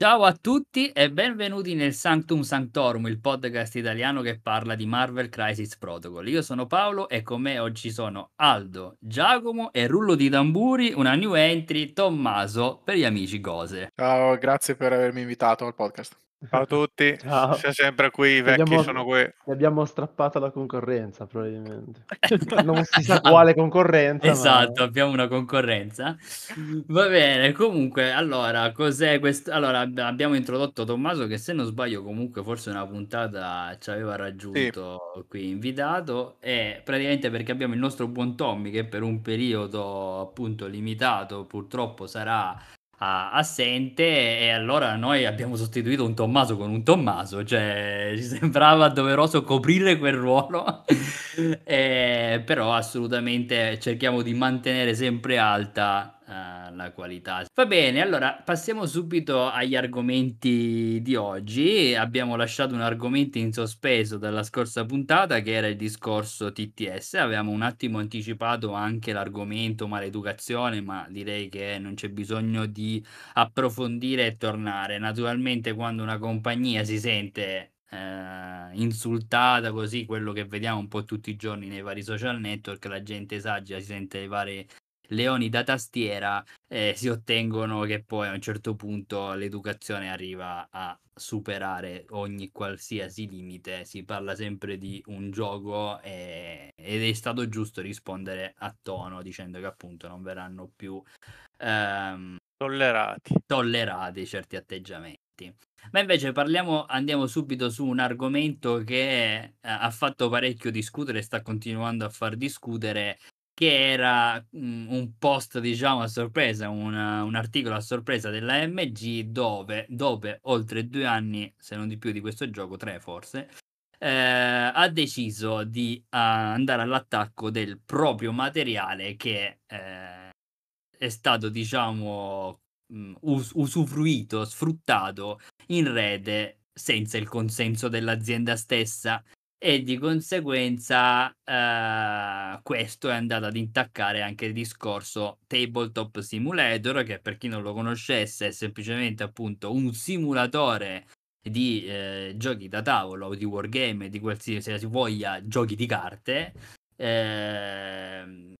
Ciao a tutti e benvenuti nel Sanctum Sanctorum, il podcast italiano che parla di Marvel Crisis Protocol. Io sono Paolo e con me oggi sono Aldo, Giacomo e rullo di tamburi, una new entry, Tommaso, per gli amici Gose. Ciao, grazie per avermi invitato al podcast. Ciao a tutti, Ciao. Sia sempre qui, i vecchi abbiamo- sono qui. Ti abbiamo strappato la concorrenza, probabilmente. non si sa quale concorrenza. Esatto, ma... abbiamo una concorrenza. Va bene, comunque, allora, cos'è questo? Allora, ab- abbiamo introdotto Tommaso che se non sbaglio comunque forse una puntata ci aveva raggiunto qui invitato e praticamente perché abbiamo il nostro buon Tommy che per un periodo appunto limitato purtroppo sarà assente e allora noi abbiamo sostituito un Tommaso con un Tommaso, cioè ci sembrava doveroso coprire quel ruolo, Eh, però assolutamente cerchiamo di mantenere sempre alta eh, la qualità. Va bene, allora passiamo subito agli argomenti di oggi. Abbiamo lasciato un argomento in sospeso dalla scorsa puntata che era il discorso TTS. Avevamo un attimo anticipato anche l'argomento maleducazione, ma direi che non c'è bisogno di approfondire e tornare. Naturalmente quando una compagnia si sente eh, insultata così, quello che vediamo un po' tutti i giorni nei vari social network, la gente esagera, si sente i vari leoni da tastiera, eh, si ottengono che poi a un certo punto l'educazione arriva a superare ogni qualsiasi limite, si parla sempre di un gioco e- ed è stato giusto rispondere a tono dicendo che appunto non verranno più ehm, Tollerati. tollerati certi atteggiamenti. Ma invece parliamo, andiamo subito su un argomento che eh, ha fatto parecchio discutere sta continuando a far discutere, che era mm, un post, diciamo, a sorpresa, una- un articolo a sorpresa della MG dove, dopo oltre due anni, se non di più di questo gioco, tre forse, eh, ha deciso di ah, andare all'attacco del proprio materiale che eh, è stato, diciamo, mh, us- usufruito, sfruttato in rete senza il consenso dell'azienda stessa e di conseguenza eh, questo è andato ad intaccare anche il discorso Tabletop Simulator che per chi non lo conoscesse è semplicemente appunto un simulatore di eh, giochi da tavolo di wargame di qualsiasi voglia giochi di carte ehm,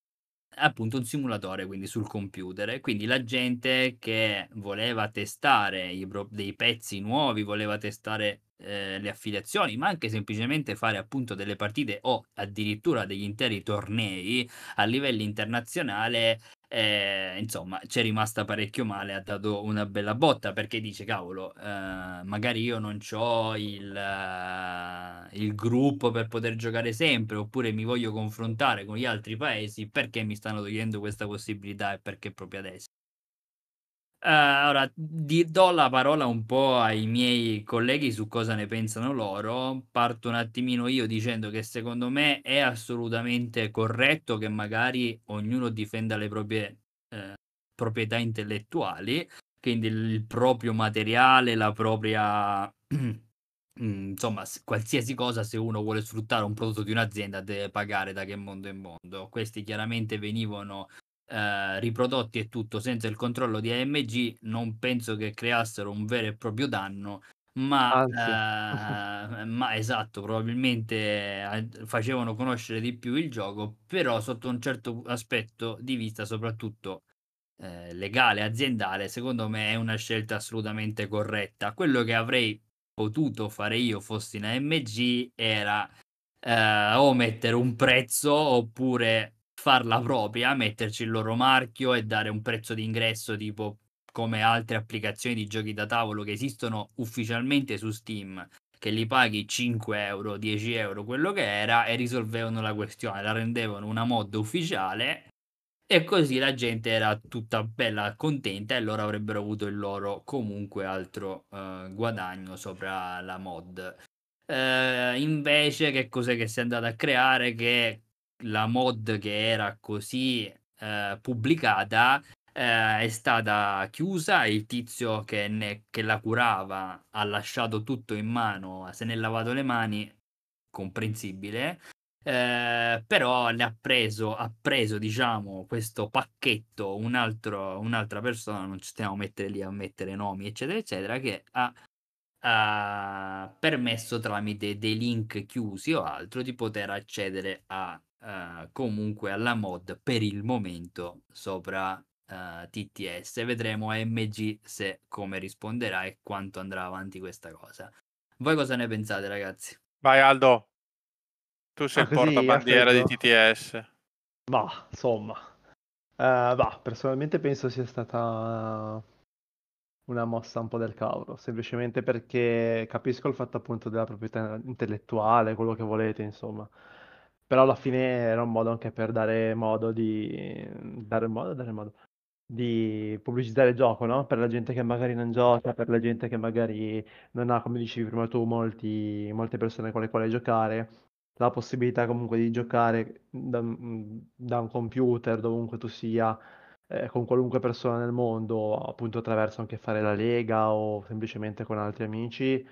appunto un simulatore quindi sul computer. Quindi la gente che voleva testare pro- dei pezzi nuovi voleva testare eh, le affiliazioni ma anche semplicemente fare appunto delle partite o addirittura degli interi tornei a livello internazionale eh, insomma c'è rimasta parecchio male ha dato una bella botta perché dice cavolo eh, magari io non ho il, eh, il gruppo per poter giocare sempre oppure mi voglio confrontare con gli altri paesi perché mi stanno togliendo questa possibilità e perché proprio adesso Eh, ora di- do la parola un po' ai miei colleghi su cosa ne pensano loro. Parto un attimino io dicendo che secondo me è assolutamente corretto che magari ognuno difenda le proprie eh, proprietà intellettuali, quindi il, proprio materiale, la propria... mm, Insomma, qualsiasi cosa, se uno vuole sfruttare un prodotto di un'azienda, deve pagare da che mondo in mondo. Questi chiaramente venivano eh, riprodotti e tutto senza il controllo di AMG, non penso che creassero un vero e proprio danno, ma, Anzi. eh, ma esatto, probabilmente eh, facevano conoscere di più il gioco, però sotto un certo aspetto di vista, soprattutto eh, legale, aziendale, secondo me è una scelta assolutamente corretta. Quello che avrei potuto fare io fossi in AMG era eh, o mettere un prezzo oppure farla propria, metterci il loro marchio e dare un prezzo di ingresso tipo come altre applicazioni di giochi da tavolo che esistono ufficialmente su Steam, che li paghi 5 euro, 10 euro, quello che era, e risolvevano la questione, la rendevano una mod ufficiale e così la gente era tutta bella contenta e loro avrebbero avuto il loro comunque altro eh, guadagno sopra la mod. Eh, invece, che cos'è che si è andato a creare? Che la mod che era così eh, pubblicata eh, è stata chiusa. Il tizio che, ne- che la curava ha lasciato tutto in mano, se ne è lavato le mani, comprensibile. Ehm, però ne ha preso ha preso diciamo questo pacchetto un altro un'altra persona, non ci stiamo a mettere lì a mettere nomi eccetera, eccetera, che ha ha permesso tramite dei link chiusi o altro di poter accedere a, ehm, comunque alla mod per il momento sopra, ehm, TTS. Vedremo AMG se come risponderà e quanto andrà avanti questa cosa. Voi cosa ne pensate ragazzi? Vai Aldo. Tu sei Ah, il portabandiera di? TTS. Mah, insomma. Ehm, bah, personalmente penso sia stata una mossa un po' del cavolo, semplicemente perché capisco il fatto appunto della proprietà intellettuale, quello che volete, insomma. Però alla fine era un modo anche per dare modo di dare modo, dare modo di pubblicizzare il gioco, no? Per la gente che magari non gioca, per la gente che magari non ha, come dicevi prima tu, molti, molte persone con le quali giocare, la possibilità comunque di giocare da, da un computer, dovunque tu sia, eh, con qualunque persona nel mondo, appunto attraverso anche fare la lega o semplicemente con altri amici,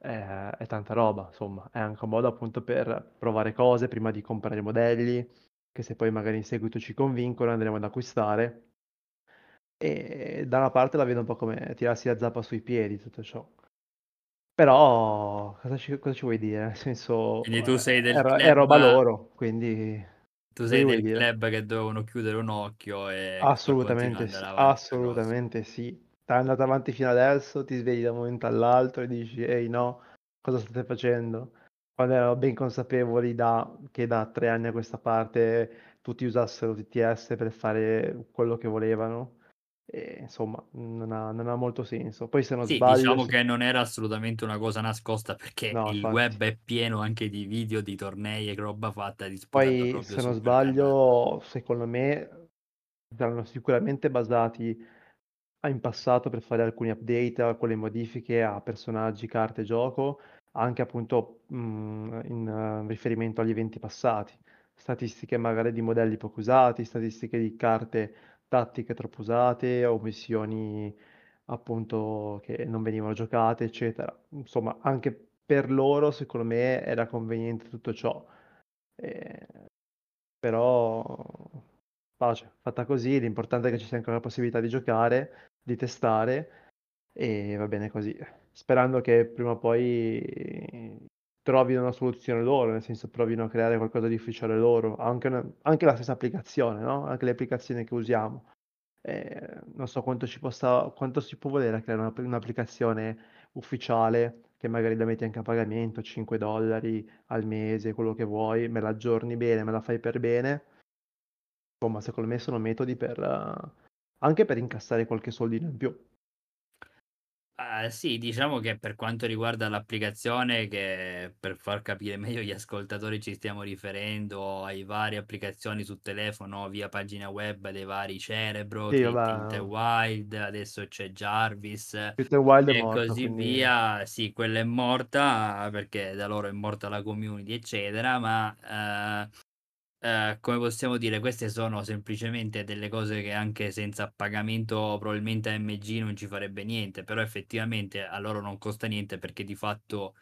eh, è tanta roba, insomma, è anche un modo appunto per provare cose prima di comprare modelli, che se poi magari in seguito ci convincono andremo ad acquistare. E da una parte la vedo un po' come tirarsi la zappa sui piedi tutto ciò. Però cosa ci, cosa ci vuoi dire? Nel senso, Quindi tu sei del è, ro- è club roba loro, quindi tu sei del dire? club che dovevano chiudere un occhio e Assolutamente sì, assolutamente sì. Stai andando avanti fino adesso, ti svegli da un momento all'altro e dici, ehi no, cosa state facendo? Quando erano ben consapevoli da, che da tre anni a questa parte tutti usassero TTS per fare quello che volevano. E, insomma, non ha, non ha molto senso. Poi se non Sì, sbaglio, diciamo che non era assolutamente una cosa nascosta perché no, il infatti. web è pieno anche di video, di tornei e roba fatta disputata Poi, se non canale. sbaglio, secondo me saranno sicuramente basati in passato per fare alcuni update, alcune modifiche a personaggi, carte, gioco, anche appunto mh, in eh, riferimento agli eventi passati. Statistiche magari di modelli poco usati, statistiche di carte tattiche troppo usate o missioni appunto che non venivano giocate, eccetera. Insomma, anche per loro, secondo me, era conveniente tutto ciò. Eh, però pace, fatta così, l'importante è che ci sia ancora la possibilità di giocare, di testare e va bene così. Sperando che prima o poi trovino una soluzione loro, nel senso provino a creare qualcosa di ufficiale loro, anche, una- anche la stessa applicazione, no? Anche le applicazioni che usiamo. Eh, non so quanto ci possa, quanto si può volere creare una- un'applicazione ufficiale che magari la metti anche a pagamento, 5 dollari al mese, quello che vuoi, me la aggiorni bene, me la fai per bene. Insomma, secondo me sono metodi per anche per incassare qualche soldino in più. Ah, sì, diciamo che per quanto riguarda l'applicazione, che per far capire meglio gli ascoltatori ci stiamo riferendo ai varie applicazioni su telefono via pagina web dei vari Cerebro, Sì. Tint Wild, adesso c'è Jarvis Wild e morto, così quindi via. Sì, quella è morta perché da loro è morta la community, eccetera, ma eh, eh, come possiamo dire, queste sono semplicemente delle cose che anche senza pagamento probabilmente AMG non ci farebbe niente, però effettivamente a loro non costa niente perché di fatto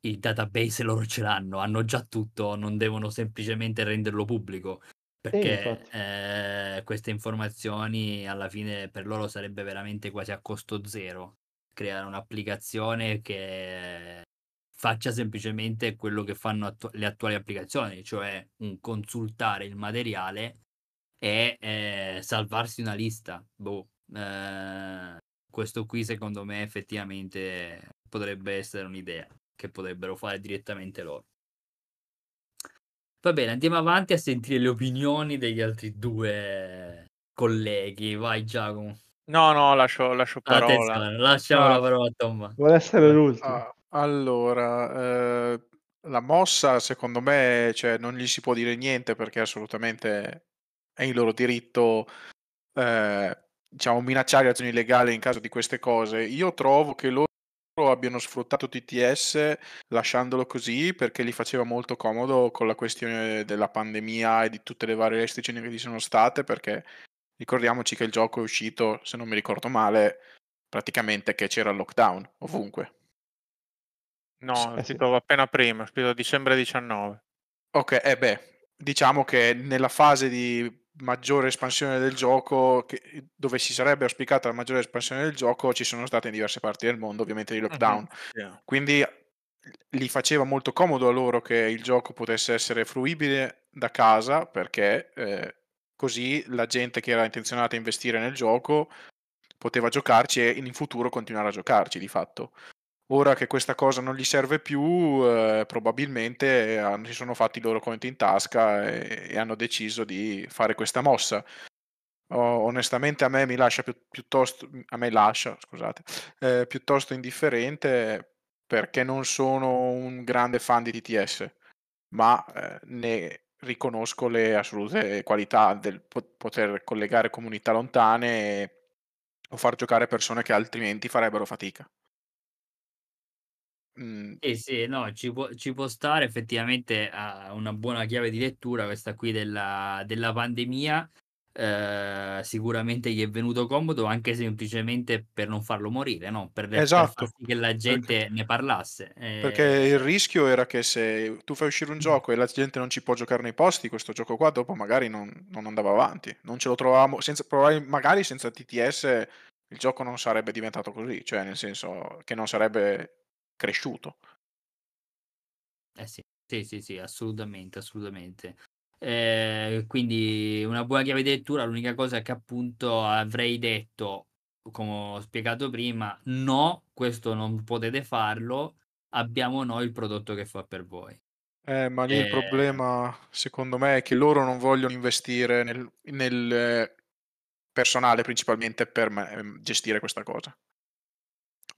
il database loro ce l'hanno, hanno già tutto, non devono semplicemente renderlo pubblico. Sì, Perché infatti. eh, queste informazioni alla fine per loro sarebbe veramente quasi a costo zero creare un'applicazione che faccia semplicemente quello che fanno attu- le attuali applicazioni, cioè un consultare il materiale e eh, salvarsi una lista. Boh, eh, questo qui secondo me effettivamente potrebbe essere un'idea che potrebbero fare direttamente loro. Va bene, andiamo avanti a sentire le opinioni degli altri due colleghi. Vai Giacomo. No, no, lascio, lascio parola. Attenzione, lasciamo Ah. la parola a Tomma. Vuole essere l'ultimo. Ah, allora, eh, la mossa secondo me cioè, non gli si può dire niente perché assolutamente è il loro diritto eh, diciamo, minacciare azioni legali in caso di queste cose. Io trovo che loro abbiano sfruttato TTS lasciandolo così perché gli faceva molto comodo con la questione della pandemia e di tutte le varie restrizioni che ci sono state perché ricordiamoci che il gioco è uscito, se non mi ricordo male, praticamente che c'era il lockdown ovunque. No, è Eh uscito appena prima, a dicembre 19. Ok, eh beh, diciamo che nella fase di maggiore espansione del gioco, che- dove si sarebbe auspicata la maggiore espansione del gioco, ci sono state in diverse parti del mondo, ovviamente di lockdown. Yeah. Quindi gli faceva molto comodo a loro che il gioco potesse essere fruibile da casa, perché eh, così la gente che era intenzionata a investire nel gioco poteva giocarci e in futuro continuare a giocarci di fatto. Ora che questa cosa non gli serve più, eh, probabilmente eh, si sono fatti i loro conti in tasca e, e hanno deciso di fare questa mossa. O- onestamente a me mi lascia più- piuttosto, a me lascia, scusate, eh, piuttosto indifferente perché non sono un grande fan di TTS, ma eh, ne riconosco le assolute qualità del po- poter collegare comunità lontane o far giocare persone che altrimenti farebbero fatica. Mm, Sì, sì, no, ci può, ci può stare effettivamente a una buona chiave di lettura questa qui della, della pandemia. eh, sicuramente gli è venuto comodo anche semplicemente per non farlo morire, no? Per, per far esatto, sì che la gente ne parlasse. perché Eh, il rischio era che se tu fai uscire un gioco e la gente non ci può giocare nei posti, questo gioco qua dopo magari non, non andava avanti, non ce lo trovavamo, senza, probabil- magari senza TTS il gioco non sarebbe diventato così, cioè nel senso che non sarebbe cresciuto. Eh sì, sì, sì, sì, assolutamente, assolutamente. Eh, quindi una buona chiave di lettura, l'unica cosa che appunto avrei detto, come ho spiegato prima, no, questo non potete farlo, abbiamo noi il prodotto che fa per voi. Eh, ma lì il Eh, problema, secondo me, è che loro non vogliono investire nel, nel, eh, personale principalmente per me- ehm, gestire questa cosa.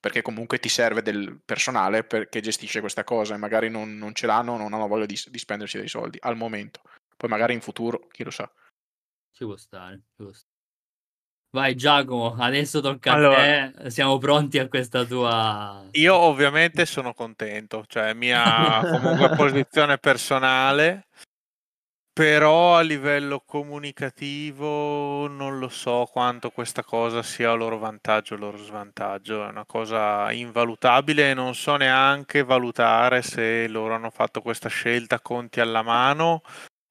Perché comunque ti serve del personale per- che gestisce questa cosa e magari non, non ce l'hanno, non hanno voglia di, di spenderci dei soldi al momento. Poi magari in futuro, chi lo sa. ci può stare, ci può stare. Vai Giacomo, adesso tocca Allora. a te, siamo pronti a questa tua... Io ovviamente sono contento, cioè mia comunque posizione personale, però a livello comunicativo non lo so quanto questa cosa sia a loro vantaggio o loro svantaggio, è una cosa invalutabile e non so neanche valutare se loro hanno fatto questa scelta conti alla mano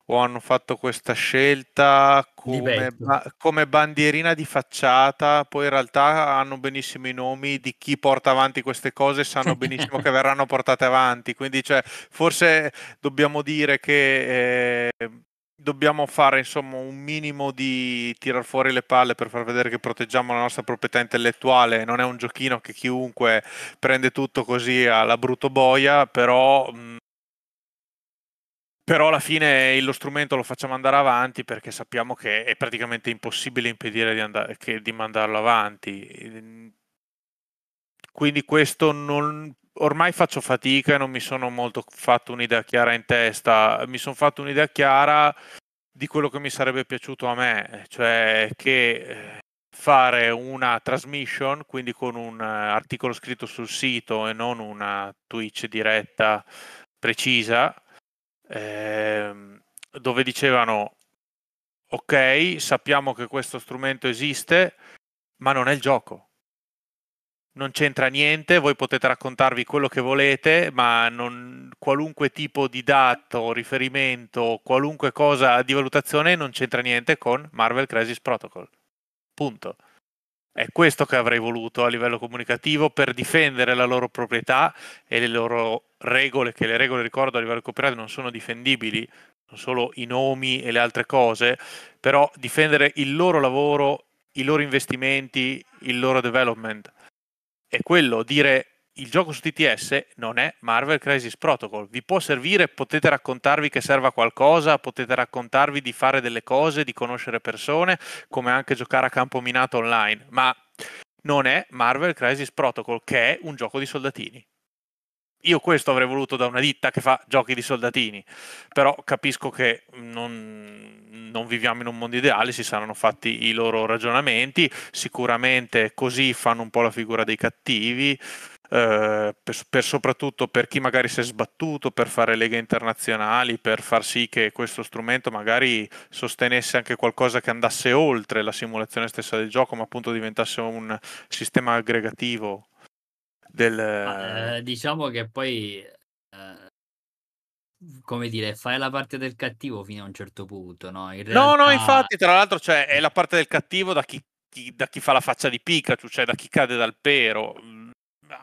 o hanno fatto questa scelta come, ba- come bandierina di facciata, poi in realtà hanno benissimo i nomi di chi porta avanti queste cose, sanno benissimo che verranno portate avanti, quindi cioè, forse dobbiamo dire che eh, dobbiamo fare insomma un minimo di tirar fuori le palle per far vedere che proteggiamo la nostra proprietà intellettuale, non è un giochino che chiunque prende tutto così alla brutto boia, però... mh, però alla fine lo strumento lo facciamo andare avanti perché sappiamo che è praticamente impossibile impedire di, andare, che- di mandarlo avanti. Ehm, Quindi questo non... Ormai faccio fatica e non mi sono molto fatto un'idea chiara in testa. Mi sono fatto un'idea chiara di quello che mi sarebbe piaciuto a me, cioè che eh, fare una transmission, quindi con un eh, articolo scritto sul sito e non una Twitch diretta precisa, ehm, dove dicevano ok, sappiamo che questo strumento esiste, ma non è il gioco. Non c'entra niente, voi potete raccontarvi quello che volete, ma non, qualunque tipo di dato, riferimento, qualunque cosa di valutazione non c'entra niente con Marvel Crisis Protocol. Punto. È questo che avrei voluto a livello comunicativo per difendere la loro proprietà e le loro regole, che le regole, ricordo, a livello copyright non sono difendibili, sono solo i nomi e le altre cose, però difendere il loro lavoro, i loro investimenti, il loro development. È quello, dire il gioco su TTS non è Marvel Crisis Protocol. Vi può servire, potete raccontarvi che serva qualcosa, potete raccontarvi di fare delle cose, di conoscere persone, come anche giocare a campo minato online, ma non è Marvel Crisis Protocol, che è un gioco di soldatini. Io questo avrei voluto da una ditta che fa giochi di soldatini, però capisco che non, non viviamo in un mondo ideale, si saranno fatti i loro ragionamenti, sicuramente così fanno un po' la figura dei cattivi, eh, per, per soprattutto per chi magari si è sbattuto per fare leghe internazionali, per far sì che questo strumento magari sostenesse anche qualcosa che andasse oltre la simulazione stessa del gioco, ma appunto diventasse un sistema aggregativo del... Eh, diciamo che poi eh, come dire, fai la parte del cattivo fino a un certo punto, no? In No, no, realtà infatti, tra l'altro, cioè, è la parte del cattivo da chi, chi- da chi fa la faccia di Pikachu, cioè da chi cade dal pero. Mm,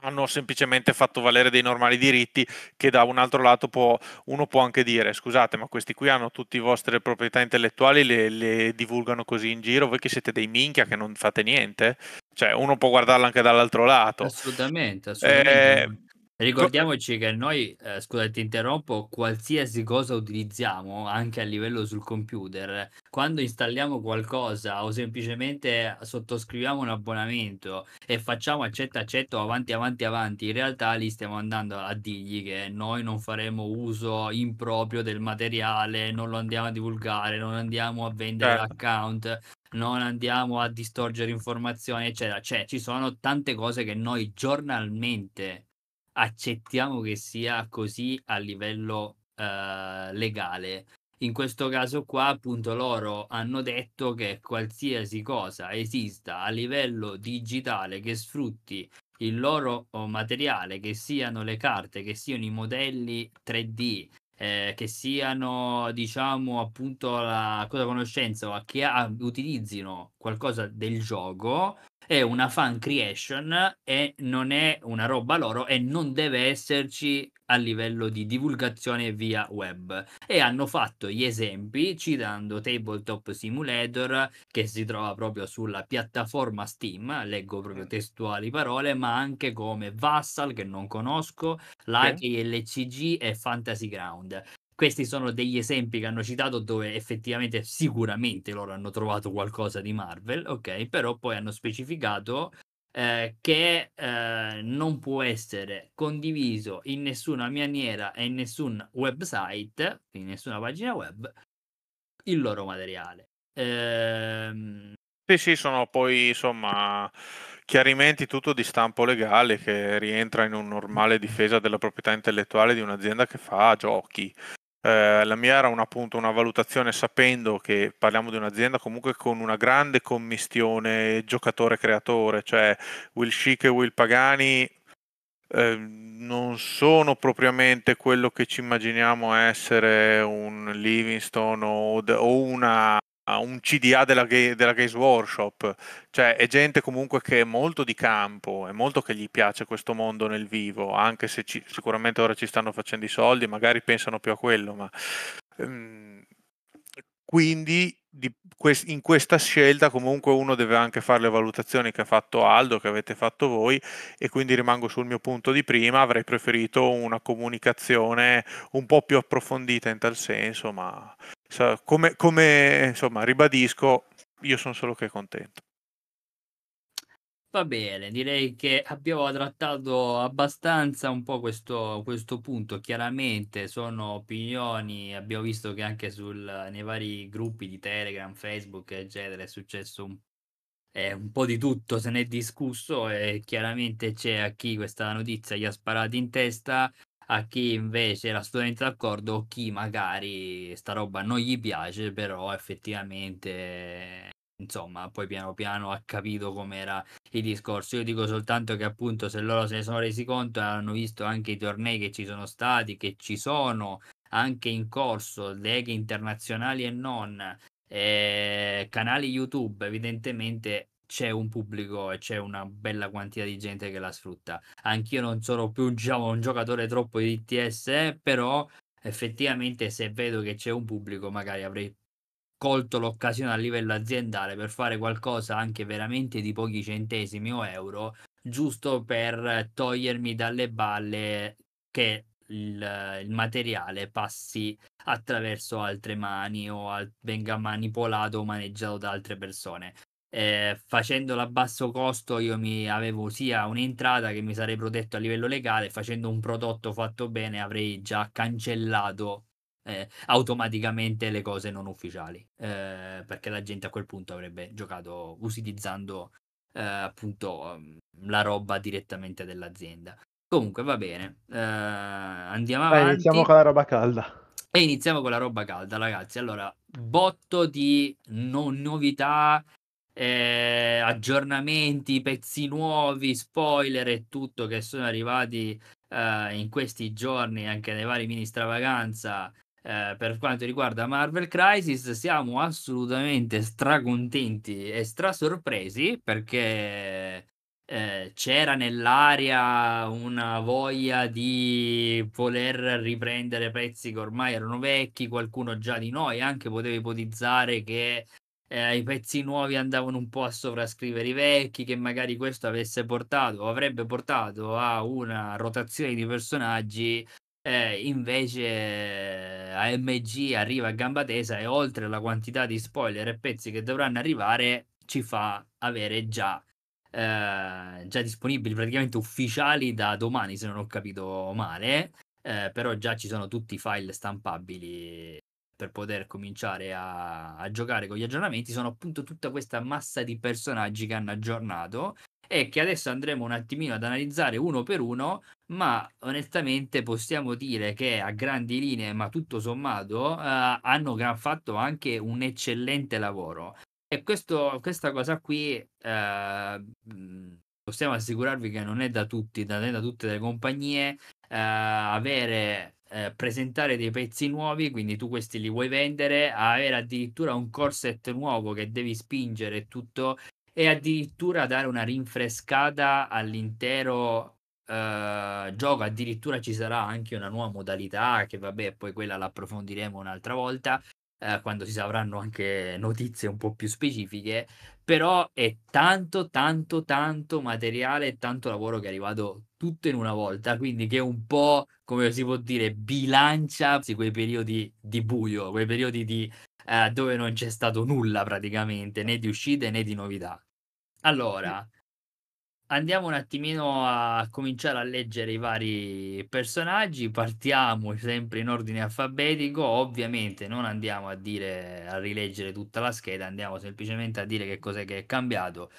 Hanno semplicemente fatto valere dei normali diritti che da un altro lato può, uno può anche dire, scusate, ma questi qui hanno tutte le vostre proprietà intellettuali, le, le divulgano così in giro, voi che siete dei minchia che non fate niente? Cioè, uno può guardarlo anche dall'altro lato. Assolutamente, assolutamente. Eh, Ricordiamoci che noi, eh, scusa ti interrompo, qualsiasi cosa utilizziamo anche a livello sul computer, quando installiamo qualcosa o semplicemente sottoscriviamo un abbonamento e facciamo accetta accetto avanti avanti avanti, in realtà lì stiamo andando a dirgli che noi non faremo uso improprio del materiale, non lo andiamo a divulgare, non andiamo a vendere Certo. l'account, non andiamo a distorcere informazioni, eccetera. Cioè, ci sono tante cose che noi giornalmente accettiamo che sia così a livello eh, legale. In questo caso qua, appunto, loro hanno detto che qualsiasi cosa esista a livello digitale che sfrutti il loro oh, materiale, che siano le carte, che siano i modelli 3D, eh, che siano, diciamo, appunto la cosa conoscenza o che ha- utilizzino qualcosa del gioco, è una fan creation e non è una roba loro e non deve esserci a livello di divulgazione via web. E hanno fatto gli esempi citando Tabletop Simulator che si trova proprio sulla piattaforma Steam, leggo proprio testuali parole, ma anche come Vassal che non conosco, Lucky LCG e Fantasy Ground. Questi sono degli esempi che hanno citato dove effettivamente sicuramente loro hanno trovato qualcosa di Marvel, ok? Però poi hanno specificato eh, che eh, non può essere condiviso in nessuna maniera e in nessun website, in nessuna pagina web, il loro materiale. Ehm, Sì, sì, sono poi insomma chiarimenti tutto di stampo legale che rientra in un normale difesa della proprietà intellettuale di un'azienda che fa giochi. Eh, la mia era un, appunto una valutazione sapendo che parliamo di un'azienda comunque con una grande commistione giocatore-creatore, cioè Will Chic e Will Pagani eh, non sono propriamente quello che ci immaginiamo essere un Livingstone o, o una, un CDA della, della Games Workshop, cioè è gente comunque che è molto di campo, è molto che gli piace questo mondo nel vivo, anche se ci- sicuramente ora ci stanno facendo i soldi, magari pensano più a quello, ma ehm, quindi di in questa scelta comunque uno deve anche fare le valutazioni che ha fatto Aldo, che avete fatto voi e quindi rimango sul mio punto di prima, avrei preferito una comunicazione un po' più approfondita in tal senso, ma come, come, insomma ribadisco, io sono solo che contento. Va bene, direi che abbiamo trattato abbastanza un po' questo, questo punto. Chiaramente sono opinioni, abbiamo visto che anche sul, nei vari gruppi di Telegram, Facebook, eccetera, è successo un, eh, un po' di tutto, se ne è discusso e chiaramente c'è a chi questa notizia gli ha sparato in testa, a chi invece era assolutamente d'accordo, o chi magari sta roba non gli piace, però effettivamente insomma, poi piano piano ha capito com'era il discorso. Io dico soltanto che appunto se loro se ne sono resi conto hanno visto anche i tornei che ci sono stati, che ci sono anche in corso, leghe internazionali e non, eh, canali YouTube, evidentemente c'è un pubblico e c'è una bella quantità di gente che la sfrutta. Anch'io non sono più diciamo, un giocatore troppo di TS, però effettivamente se vedo che c'è un pubblico magari avrei colto l'occasione a livello aziendale per fare qualcosa anche veramente di pochi centesimi o euro, giusto per togliermi dalle balle che il, il materiale passi attraverso altre mani o al- venga manipolato o maneggiato da altre persone. Eh, facendolo a basso costo io mi avevo sia un'entrata che mi sarei protetto a livello legale, facendo un prodotto fatto bene avrei già cancellato eh, automaticamente le cose non ufficiali, eh, perché la gente a quel punto avrebbe giocato utilizzando eh, appunto um, la roba direttamente dell'azienda. Comunque va bene, eh, andiamo avanti. iniziamo con la roba calda. E iniziamo con la roba calda, ragazzi. Allora, botto di non novità ehm, aggiornamenti, pezzi nuovi, spoiler e tutto che sono arrivati, ehm, in questi giorni anche nei vari mini stravaganza, ehm, per quanto riguarda Marvel Crisis, siamo assolutamente stracontenti e strasorpresi perché, ehm, c'era nell'aria una voglia di voler riprendere pezzi che ormai erano vecchi, qualcuno già di noi anche poteva ipotizzare che, ehm, i pezzi nuovi andavano un po' a sovrascrivere i vecchi, che magari questo avesse portato o avrebbe portato a una rotazione di personaggi, ehm, invece AMG arriva a gamba tesa e oltre la quantità di spoiler e pezzi che dovranno arrivare, ci fa avere già ehm, già disponibili, praticamente ufficiali da domani se non ho capito male, ehm, però già ci sono tutti i file stampabili per poter cominciare a a giocare con gli aggiornamenti. Sono appunto tutta questa massa di personaggi che hanno aggiornato e che adesso andremo un attimino ad analizzare uno per uno, ma onestamente possiamo dire che a grandi linee, ma tutto sommato, ehm, hanno fatto anche un eccellente lavoro. E questo questa cosa qui, ehm, mhmm, possiamo assicurarvi che non è da tutti, da è da tutte le compagnie, ehm, avere ehm, presentare dei pezzi nuovi, quindi tu questi li vuoi vendere, avere addirittura un core set nuovo che devi spingere tutto, e addirittura dare una rinfrescata all'intero, ehm, gioco. Addirittura ci sarà anche una nuova modalità che vabbè, poi quella la approfondiremo un'altra volta, ehm, quando si avranno anche notizie un po' più specifiche, però è tanto, tanto, tanto materiale e tanto lavoro che è arrivato tutto in una volta, quindi che un po', come si può dire, bilancia quei periodi di buio, quei periodi di ehm, dove non c'è stato nulla praticamente, né di uscite né di novità. Allora andiamo un attimino a cominciare a leggere i vari personaggi. Partiamo sempre in ordine alfabetico. Ovviamente non andiamo a dire a rileggere tutta la scheda, andiamo semplicemente a dire che cos'è che è cambiato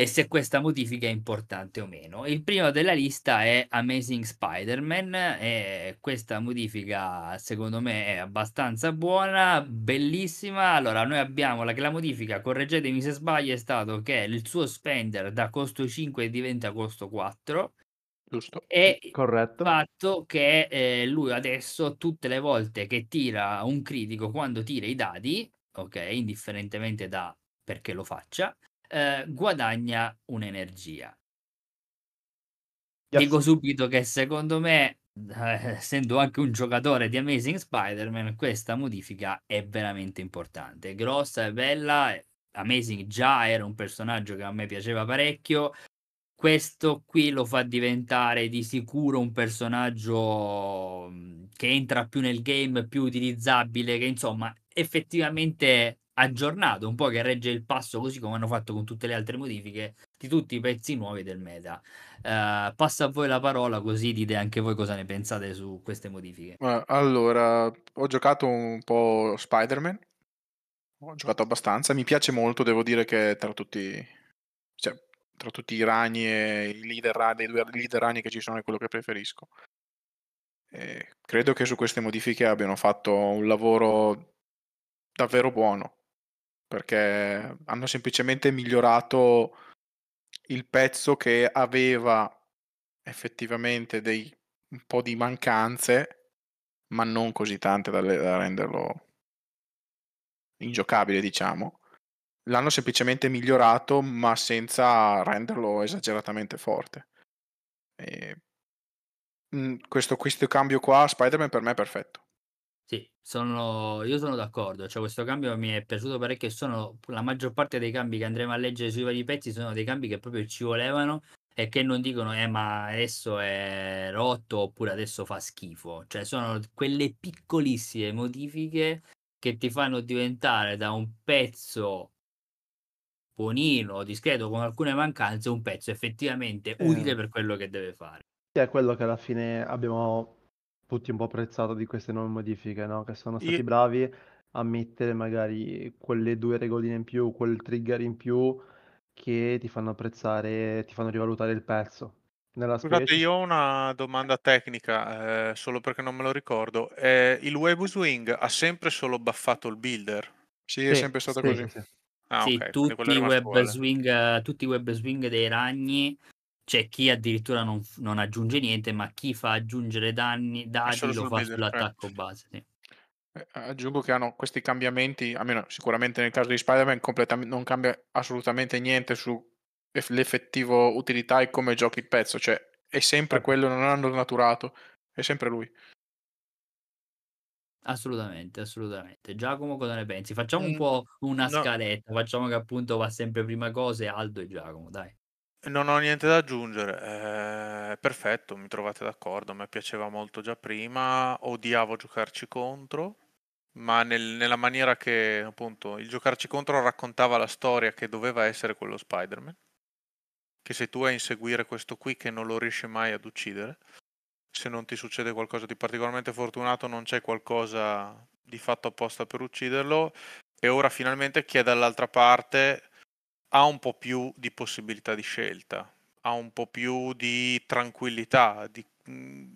e se questa modifica è importante o meno. Il primo della lista è Amazing Spider-Man e questa modifica secondo me è abbastanza buona, bellissima. Allora, noi abbiamo la, la modifica, correggetemi se sbaglio, è stato che il suo spender da costo 5 diventa costo 4. Giusto. E Corretto. il fatto che eh, lui adesso tutte le volte che tira un critico, quando tira i dadi, ok, indifferentemente da perché lo faccia, eh, guadagna un'energia. Yes. Dico subito che secondo me, eh, essendo anche un giocatore di Amazing Spider-Man, questa modifica è veramente importante. Grossa e bella. Amazing già era un personaggio che a me piaceva parecchio. Questo qui lo fa diventare di sicuro un personaggio mm, che entra più nel game, più utilizzabile, che insomma effettivamente aggiornato, un po' che regge il passo così come hanno fatto con tutte le altre modifiche di tutti i pezzi nuovi del meta. Uh, passo a voi la parola così dite anche voi cosa ne pensate su queste modifiche. Uh, allora, ho giocato un po' Spider-Man, ho giocato abbastanza, mi piace molto, devo dire che tra tutti, cioè, tra tutti i ragni e i leader ragni, due leader ragni che ci sono è quello che preferisco. E credo che su queste modifiche abbiano fatto un lavoro davvero buono perché hanno semplicemente migliorato il pezzo che aveva effettivamente dei un po' di mancanze, ma non così tante da, da renderlo ingiocabile, diciamo. L'hanno semplicemente migliorato, ma senza renderlo esageratamente forte. E... Mm, questo, questo cambio qua, Spider-Man per me è perfetto. Sono io sono d'accordo, cioè questo cambio mi è piaciuto parecchio e sono la maggior parte dei cambi che andremo a leggere sui vari pezzi sono dei cambi che proprio ci volevano e che non dicono: "Eh, ma adesso è rotto" oppure "adesso fa schifo". Cioè sono quelle piccolissime modifiche che ti fanno diventare da un pezzo buonino, discreto, con alcune mancanze, un pezzo effettivamente Eh. utile per quello che deve fare. Che è quello che alla fine abbiamo tutti un po' apprezzato di queste nuove modifiche, no? Che sono stati Io- bravi a mettere magari quelle due regoline in più, quel trigger in più che ti fanno apprezzare, ti fanno rivalutare il pezzo. Nella Scusate, specie io ho una domanda tecnica, eh, solo perché non me lo ricordo. Eh, il Web Swing ha sempre solo buffato il builder? Sì, è Sì, sempre stato sì, così. sì. Ah, Sì, ok, quindi quello tutti è i web swing, tutti i web swing dei ragni. C'è chi addirittura non, non aggiunge niente, ma chi fa aggiungere danni, dati lo fa sì. sull'attacco base. Sì. Eh, aggiungo che hanno questi cambiamenti, almeno sicuramente nel caso di Spider-Man, completamente, non cambia assolutamente niente sull'effettivo utilità e come giochi il pezzo, cioè è sempre Certo. quello, non hanno naturato, è sempre lui. Assolutamente, assolutamente. Giacomo, cosa ne pensi? Facciamo un Mm, po' una no. scaletta, facciamo che appunto va sempre prima cose, Aldo e Giacomo, dai. Non ho niente da aggiungere, eh, perfetto, mi trovate d'accordo, a me piaceva molto già prima, odiavo giocarci contro, ma nel- nella maniera che appunto il giocarci contro raccontava la storia che doveva essere quello Spider-Man, che sei tu a inseguire questo qui che non lo riesci mai ad uccidere, se non ti succede qualcosa di particolarmente fortunato non c'è qualcosa di fatto apposta per ucciderlo e ora finalmente chi è dall'altra parte ha un po' più di possibilità di scelta, ha un po' più di tranquillità, di, mm,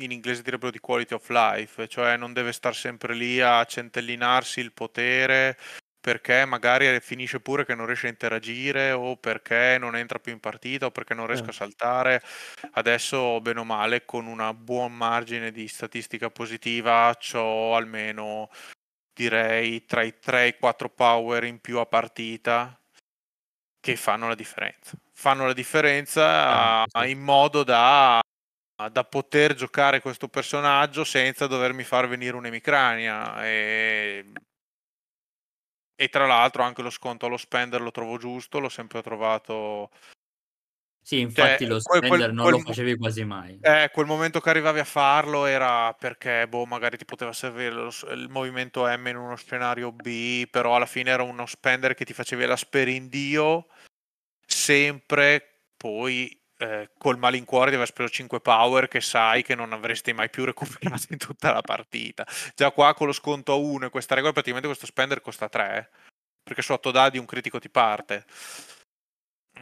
in inglese direbbero di quality of life, cioè non deve stare sempre lì a centellinarsi il potere perché magari finisce pure che non riesce a interagire o perché non entra più in partita o perché non riesco a Eh. saltare. Adesso, bene o male, con una buon margine di statistica positiva, ho almeno direi tra i 3 e i 4 power in più a partita che fanno la differenza. Fanno la differenza Ah, sì. in modo da, da poter giocare questo personaggio senza dovermi far venire un'emicrania. E, e tra l'altro anche lo sconto allo spender lo trovo giusto, l'ho sempre trovato. Sì, infatti Cioè, lo quel- quel- spender non quel lo facevi quasi mai. Eh, quel momento che arrivavi a farlo era perché, boh, magari ti poteva servire lo il movimento M in uno scenario B, però alla fine era uno spender che ti facevi la sperindio, sempre poi eh, col malincuore di aver speso 5 power che sai che non avresti mai più recuperato in tutta la partita. Già qua con lo sconto a 1 e questa regola praticamente questo spender costa 3, perché su 8 dadi un critico ti parte.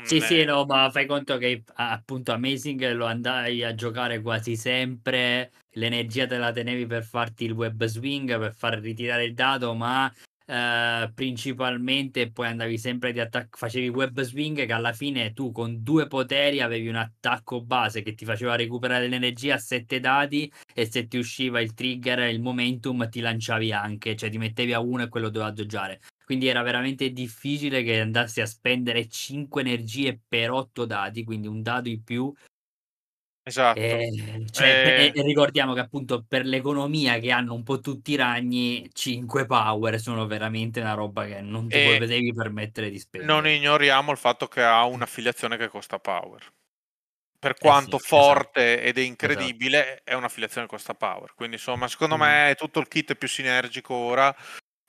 Sì, Mm, sì, eh, no, ma fai conto che appunto Amazing lo andai a giocare quasi sempre, l'energia te la tenevi per farti il web swing, per far ritirare il dado, ma eh, principalmente poi andavi sempre di attacco, facevi web swing che alla fine tu con due poteri avevi un attacco base che ti faceva recuperare l'energia a sette dadi e se ti usciva il trigger, il momentum ti lanciavi anche, cioè ti mettevi a uno e quello doveva doggiare. Quindi era veramente difficile che andassi a spendere 5 energie per 8 dadi, quindi un dado in più. Esatto. E, cioè, Eh, e ricordiamo che appunto per l'economia che hanno un po' tutti i ragni, 5 power sono veramente una roba che non ti E potevi permettere di non spendere. ignoriamo il fatto che ha un'affiliazione che costa power. Per Eh sì, quanto esatto. forte ed è Esatto. incredibile, è un'affiliazione che costa power. Quindi, insomma, secondo Mm. me tutto il kit è più sinergico ora.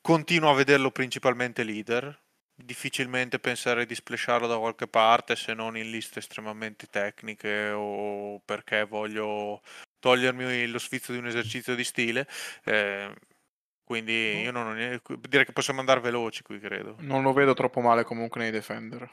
Continuo a vederlo principalmente leader. Difficilmente pensare di splasharlo da qualche parte se non in liste estremamente tecniche o perché voglio togliermi lo sfizio di un esercizio di stile. Eh, quindi io non ho niente- direi che possiamo andare veloci qui, credo. Non lo vedo troppo male comunque nei Defender.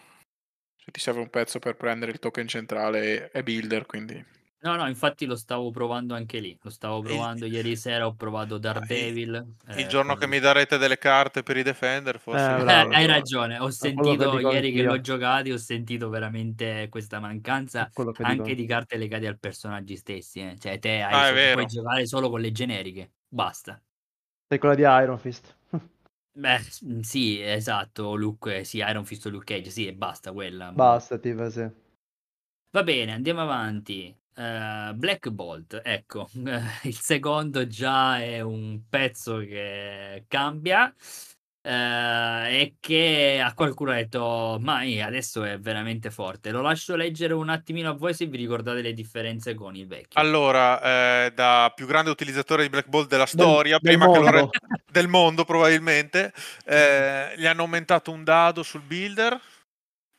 Se ti serve un pezzo per prendere il token centrale è builder, quindi... No, no, infatti lo stavo provando anche lì. Lo stavo Il- provando ieri sera, ho provato Daredevil. Il eh, giorno che quindi- mi darete delle carte per i Defender, forse... Eh, Eh, bravo. proverò. hai ragione, ho che sentito dico ieri che l'ho giocati, ho sentito veramente questa mancanza che anche di carte legate ai personaggi stessi. eh. Cioè, te hai Ah, puoi giocare solo con le generiche, basta. Sei quella di Iron Fist. Beh, mm, sì, esatto, Luke, eh, sì, Iron Fist o Luke Cage, sì, e basta quella. Basta, tipo, sì. Va bene, andiamo avanti. Eh, Black Bolt, ecco, il secondo già è un pezzo che cambia eh, e che a qualcuno ha detto, ma eh, adesso è veramente forte. Lo lascio leggere un attimino a voi se vi ricordate le differenze con il vecchio. Allora, eh, da più grande utilizzatore di Black Bolt della storia, del prima che lo re- mondo. del mondo probabilmente, eh, gli hanno aumentato un dado sul builder,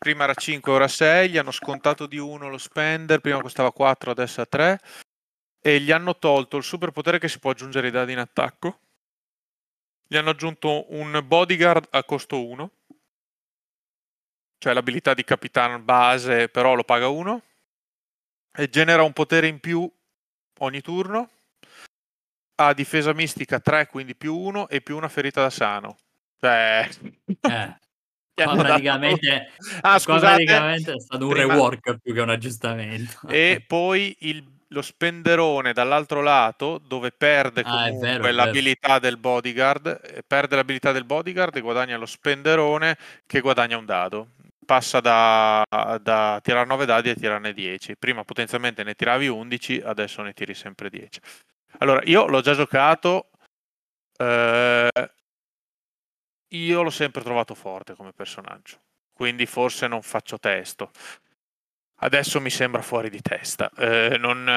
prima era 5, ora 6, gli hanno scontato di 1 lo spender, prima costava 4, adesso è 3, e gli hanno tolto il superpotere che si può aggiungere ai dadi in attacco, gli hanno aggiunto un bodyguard a costo 1, cioè l'abilità di capitano base, però lo paga 1, e genera un potere in più ogni turno, ha difesa mistica 3, quindi più 1, e più una ferita da sano. Cioè... Eh, Qua hanno dato- praticamente, Ah, qua praticamente è stato un prima- rework più che un aggiustamento. E poi il- lo spenderone dall'altro lato, dove perde Ah, comunque è vero. l'abilità del bodyguard, eh, perde l'abilità del bodyguard e guadagna lo spenderone che guadagna un dado. Passa da, da tirare 9 dadi a tirarne 10. Prima potenzialmente ne tiravi 11, adesso ne tiri sempre 10. Allora, io l'ho già giocato. eh, io l'ho sempre trovato forte come personaggio, quindi forse non faccio testo. Adesso mi sembra fuori di testa. Eh, non,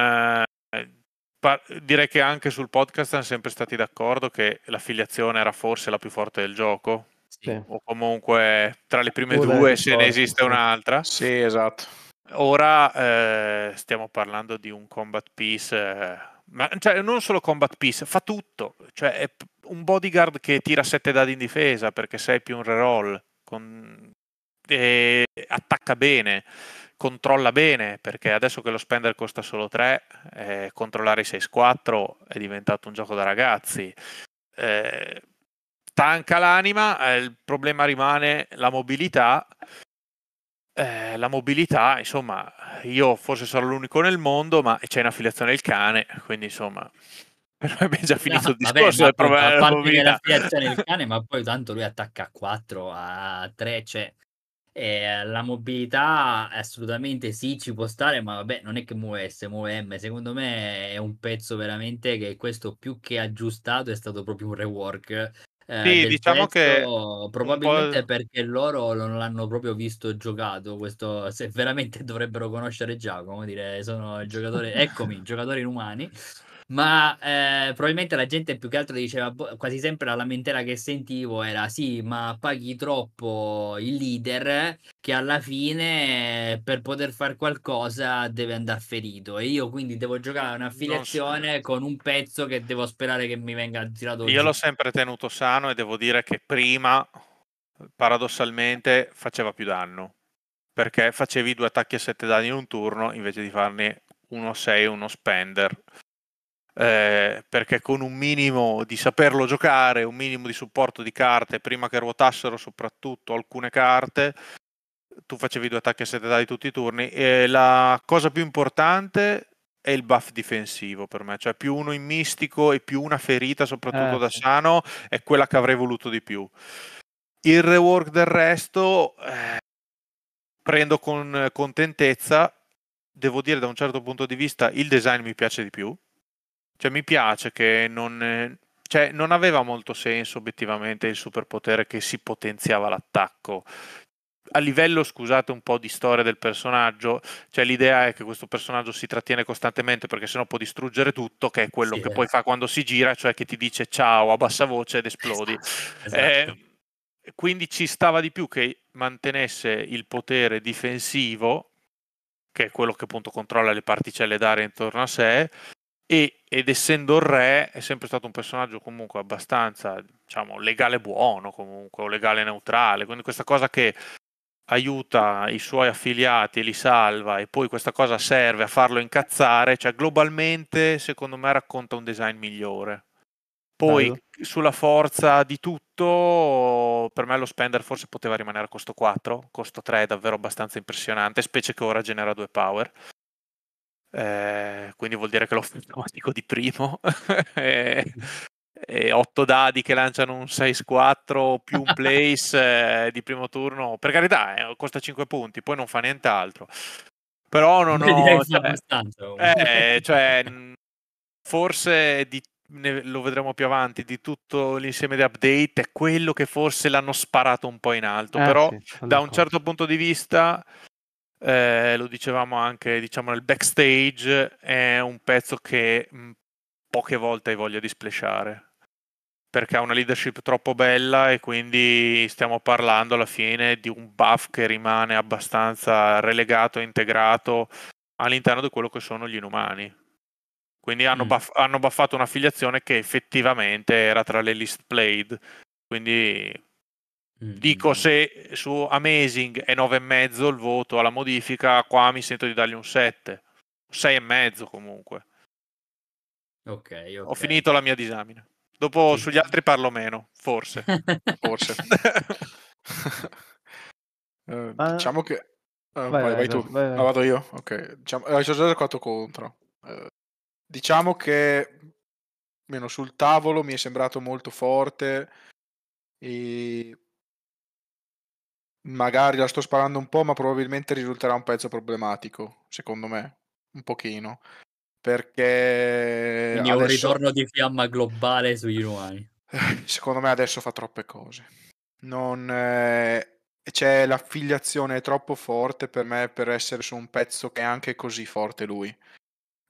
eh, pa- direi che anche sul podcast siamo sempre stati d'accordo che l'affiliazione era forse la più forte del gioco, Sì. O comunque tra le prime Una due se ne esiste sì. un'altra. Sì, esatto. Ora eh, stiamo parlando di un combat piece, eh, ma cioè, non solo combat piece, fa tutto. Cioè, è un bodyguard che tira 7 dadi in difesa perché sei più un reroll, con- e attacca bene, controlla bene perché adesso che lo spender costa solo 3, eh, controllare i 6-4 è diventato un gioco da ragazzi. Eh, stanca l'anima, eh, il problema rimane la mobilità. Eh, la mobilità, insomma, io forse sarò l'unico nel mondo, ma c'è in affiliazione il cane, quindi insomma, per me abbiamo già finito No, il discorso del problema della mobilità. del cane, ma poi tanto lui attacca a 4, a 3, cioè eh, la mobilità assolutamente sì, ci può stare, ma vabbè, non è che muove S, muove M. Secondo me è un pezzo veramente che questo più che aggiustato è stato proprio un rework. Eh, Sì, diciamo che probabilmente perché loro non l'hanno proprio visto giocato. Questo se veramente dovrebbero conoscere Giacomo, dire sono il giocatore, eccomi, giocatori inumani. Ma eh, probabilmente la gente più che altro diceva boh, quasi sempre la lamentela che sentivo era sì, ma paghi troppo il leader che alla fine per poter fare qualcosa deve andare ferito e io quindi devo giocare un'affiliazione con un pezzo che devo sperare che mi venga tirato Io giù. l'ho sempre tenuto sano e devo dire che prima, paradossalmente, faceva più danno. Perché facevi due attacchi a 7 danni in un turno invece di farne uno 6 uno spender. Eh, perché con un minimo di saperlo giocare, un minimo di supporto di carte, prima che ruotassero soprattutto alcune carte, tu facevi due attacchi a 7 dadi tutti i turni. E la cosa più importante è il buff difensivo per me, cioè più uno in mistico e più una ferita, soprattutto Eh, da sì. sano, è quella che avrei voluto di più. Il rework del resto eh, prendo con contentezza, devo dire da un certo punto di vista il design mi piace di più, cioè mi piace che non, eh, cioè, non aveva molto senso obiettivamente il superpotere che si potenziava l'attacco. A livello, scusate, un po' di storia del personaggio, cioè l'idea è che questo personaggio si trattiene costantemente perché sennò può distruggere tutto, che è quello Sì, che eh. poi fa quando si gira, cioè che ti dice ciao a bassa voce ed esplodi. Esatto. Eh, quindi ci stava di più che mantenesse il potere difensivo, che è quello che appunto controlla le particelle d'aria intorno a sé, e, ed essendo il re è sempre stato un personaggio comunque abbastanza, diciamo, legale buono comunque, o legale neutrale, quindi questa cosa che aiuta i suoi affiliati e li salva e poi questa cosa serve a farlo incazzare, cioè globalmente secondo me racconta un design migliore. Poi Bello. sulla forza di tutto, per me lo spender forse poteva rimanere a costo 4, costo 3 è davvero abbastanza impressionante, specie che ora genera due power. Eh, quindi vuol dire che l'ho automatico di primo. E, e 8 dadi che lanciano un 6-4 più un place eh, di primo turno. Per carità eh, costa 5 punti poi non fa nient'altro. Però non ho cioè, eh, cioè, forse di- ne- lo vedremo più avanti di tutto l'insieme di update è quello che forse l'hanno sparato un po' in alto. Eh, però sì, da un certo punto di vista eh, lo dicevamo anche diciamo nel backstage è un pezzo che mh, poche volte hai voglia di splashare perché ha una leadership troppo bella e quindi stiamo parlando alla fine di un buff che rimane abbastanza relegato e integrato all'interno di quello che sono gli inumani. Quindi hanno, Mm. buffato un'affiliazione che effettivamente era tra le list played. Quindi Mm, dico mm, se su Amazing è 9,5 il voto alla modifica, qua mi sento di dargli un 7. 6,5 comunque. mm. Ok, Ho finito la mia disamina. Dopo Sì. sugli altri parlo meno, forse. Forse. Eh, Ma- Diciamo che... eh, Vai, vai, vai, tu. vai, vai. Ah, vado io? Ok. Diciamo... eh, ci ho già giocato contro. Eh, diciamo che meno sul tavolo mi è sembrato molto forte e magari la sto sparando un po', ma probabilmente risulterà un pezzo problematico, secondo me, un pochino. Perché Quindi un adesso- ritorno di fiamma globale sugli umani. Secondo me adesso fa troppe cose. Non, eh, c'è l'affiliazione troppo forte per me per essere su un pezzo che è anche così forte lui.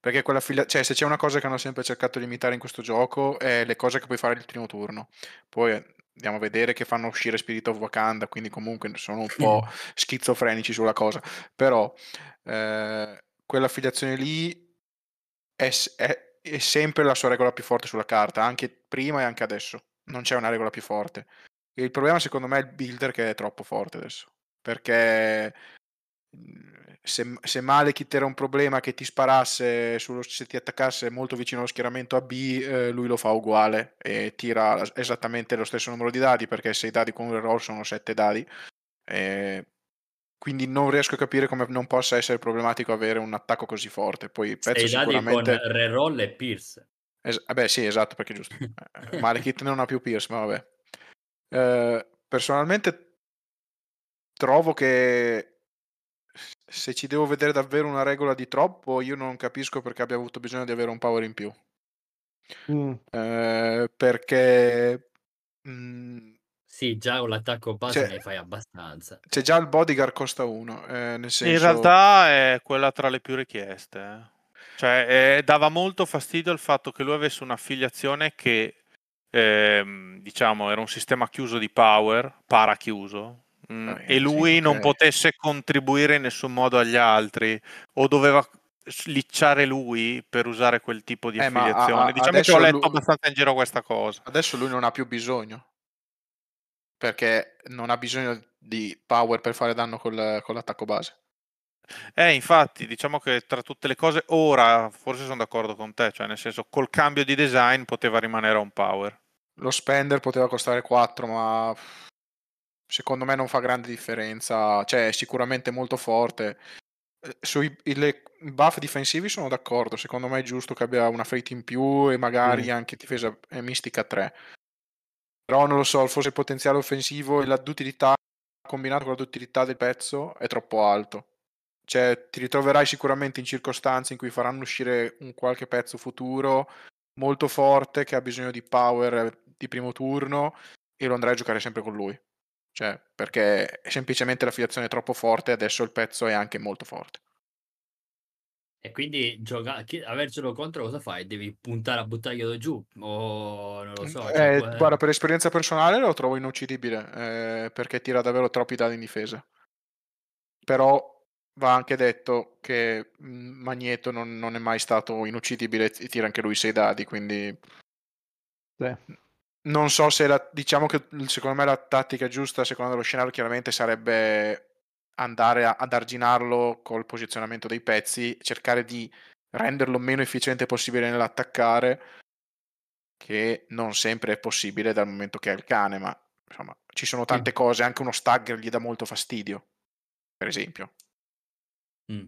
Perché quella figlia, cioè, se c'è una cosa che hanno sempre cercato di imitare in questo gioco è le cose che puoi fare il primo turno. Poi eh, andiamo a vedere che fanno uscire Spirit of Wakanda, quindi comunque sono un po' schizofrenici sulla cosa. Però eh, quell'affiliazione lì è, è- è sempre la sua regola più forte sulla carta, anche prima e anche adesso. Non c'è una regola più forte. Il problema secondo me è il builder che è troppo forte adesso. Perché mm, se, se Malekith era un problema che ti sparasse, sullo, se ti attaccasse molto vicino allo schieramento a B, eh, lui lo fa uguale e tira esattamente lo stesso numero di dadi perché 6 dadi con un reroll sono 7 dadi. Eh, quindi non riesco a capire come non possa essere problematico avere un attacco così forte. Poi pezzo Sei dati con sicuramente... reroll e Pierce. Es- eh beh, sì, esatto, perché giusto. Eh, Malekith non ha più Pierce, ma vabbè. Eh, personalmente trovo che se ci devo vedere davvero una regola di troppo, io non capisco perché abbia avuto bisogno di avere un power in più. Mm, Eh, perché mm, Sì, già con l'attacco base Cioè- ne fai abbastanza. c'è già il bodyguard costa uno, eh, nel senso... In realtà è quella tra le più richieste. eh. Cioè, eh, dava molto fastidio il fatto che lui avesse un'affiliazione che, ehm, diciamo, era un sistema chiuso di power, parachiuso, mm, Va bene, e lui sì, non potesse contribuire in nessun modo agli altri, o doveva slicciare lui per usare quel tipo di Eh, ma a- affiliazione. a- diciamo che ho letto lui- abbastanza in giro questa cosa. Adesso lui non ha più bisogno. Perché non ha bisogno di power per fare danno col- con l'attacco base. Eh, infatti, diciamo che tra tutte le cose, ora forse sono d'accordo con te, cioè nel senso, col cambio di design poteva rimanere un power. Lo spender poteva costare 4, ma secondo me non fa grande differenza. Cioè, è sicuramente molto forte. Eh, Sui le buff difensivi sono d'accordo. Secondo me è giusto che abbia una fate in più e magari Sì. anche difesa e mistica 3. Però non lo so, forse il potenziale offensivo e la d'utilità combinato con la d'utilità del pezzo è troppo alto. Cioè, ti ritroverai sicuramente in circostanze in cui faranno uscire un qualche pezzo futuro molto forte che ha bisogno di power di primo turno e lo andrai a giocare sempre con lui. Cioè, perché semplicemente l'affiliazione è troppo forte e adesso il pezzo è anche molto forte. E quindi gioca- chi- avercelo contro cosa fai? Devi puntare a buttarglielo giù? O non lo so. cioè, Eh, que- guarda, per esperienza personale lo trovo inuccidibile eh, perché tira davvero troppi dadi in difesa. Però va anche detto che mm, Magneto non, non è mai stato inuccidibile e tira anche lui 6 dadi, quindi sì. Non so se la, diciamo che secondo me la tattica giusta, secondo lo scenario, chiaramente sarebbe andare a, ad arginarlo col posizionamento dei pezzi, cercare di renderlo meno efficiente possibile nell'attaccare, che non sempre è possibile dal momento che è il cane, ma insomma ci sono tante cose, anche uno stagger gli dà molto fastidio, per esempio. Mm.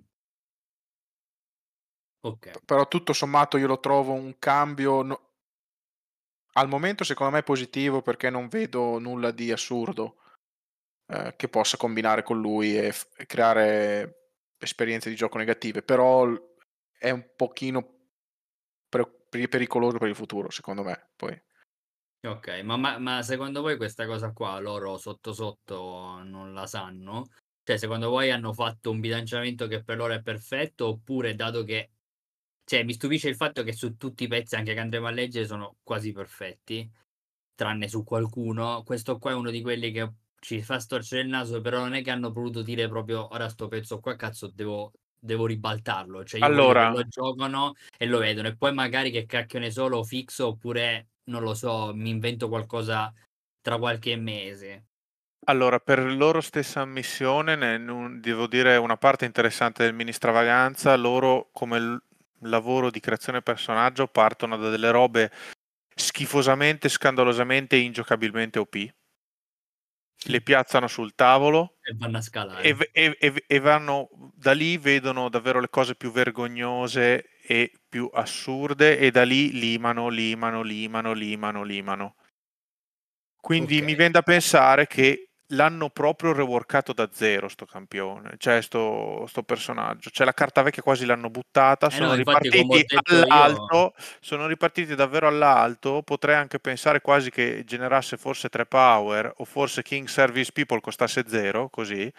Ok. Però tutto sommato io lo trovo un cambio no- al momento secondo me positivo perché non vedo nulla di assurdo eh, che possa combinare con lui e, f- e creare esperienze di gioco negative, però è un pochino pre- per- pericoloso per il futuro, secondo me. Poi. Ok, ma, ma- ma secondo voi questa cosa qua loro sotto sotto non la sanno? Cioè, secondo voi hanno fatto un bilanciamento che per loro è perfetto oppure dato che... Cioè, mi stupisce il fatto che su tutti i pezzi anche che andremo a leggere sono quasi perfetti, tranne su qualcuno. Questo qua è uno di quelli che ci fa storcere il naso, però non è che hanno voluto dire proprio ora sto pezzo qua, cazzo, devo, devo ribaltarlo. Cioè, Allora- lo giocano e lo vedono e poi magari che cacchio ne so, lo fixo oppure non lo so, mi invento qualcosa tra qualche mese. Allora, per loro stessa ammissione, ne- non- devo dire una parte interessante del mini stravaganza, loro come lavoro di creazione personaggio partono da delle robe schifosamente, scandalosamente e ingiocabilmente OP. le piazzano sul tavolo e vanno a scalare. e, e- e- e vanno da lì vedono davvero le cose più vergognose e più assurde e da lì limano, limano, limano, limano, limano. Quindi Ok. mi viene da pensare che l'hanno proprio reworkato da zero sto campione, cioè sto, sto personaggio. Cioè la carta vecchia quasi l'hanno buttata, Eh sono no, ripartiti detto io- all'alto, sono ripartiti davvero all'alto, potrei anche pensare quasi che generasse forse 3 power o forse King Service People costasse zero, così.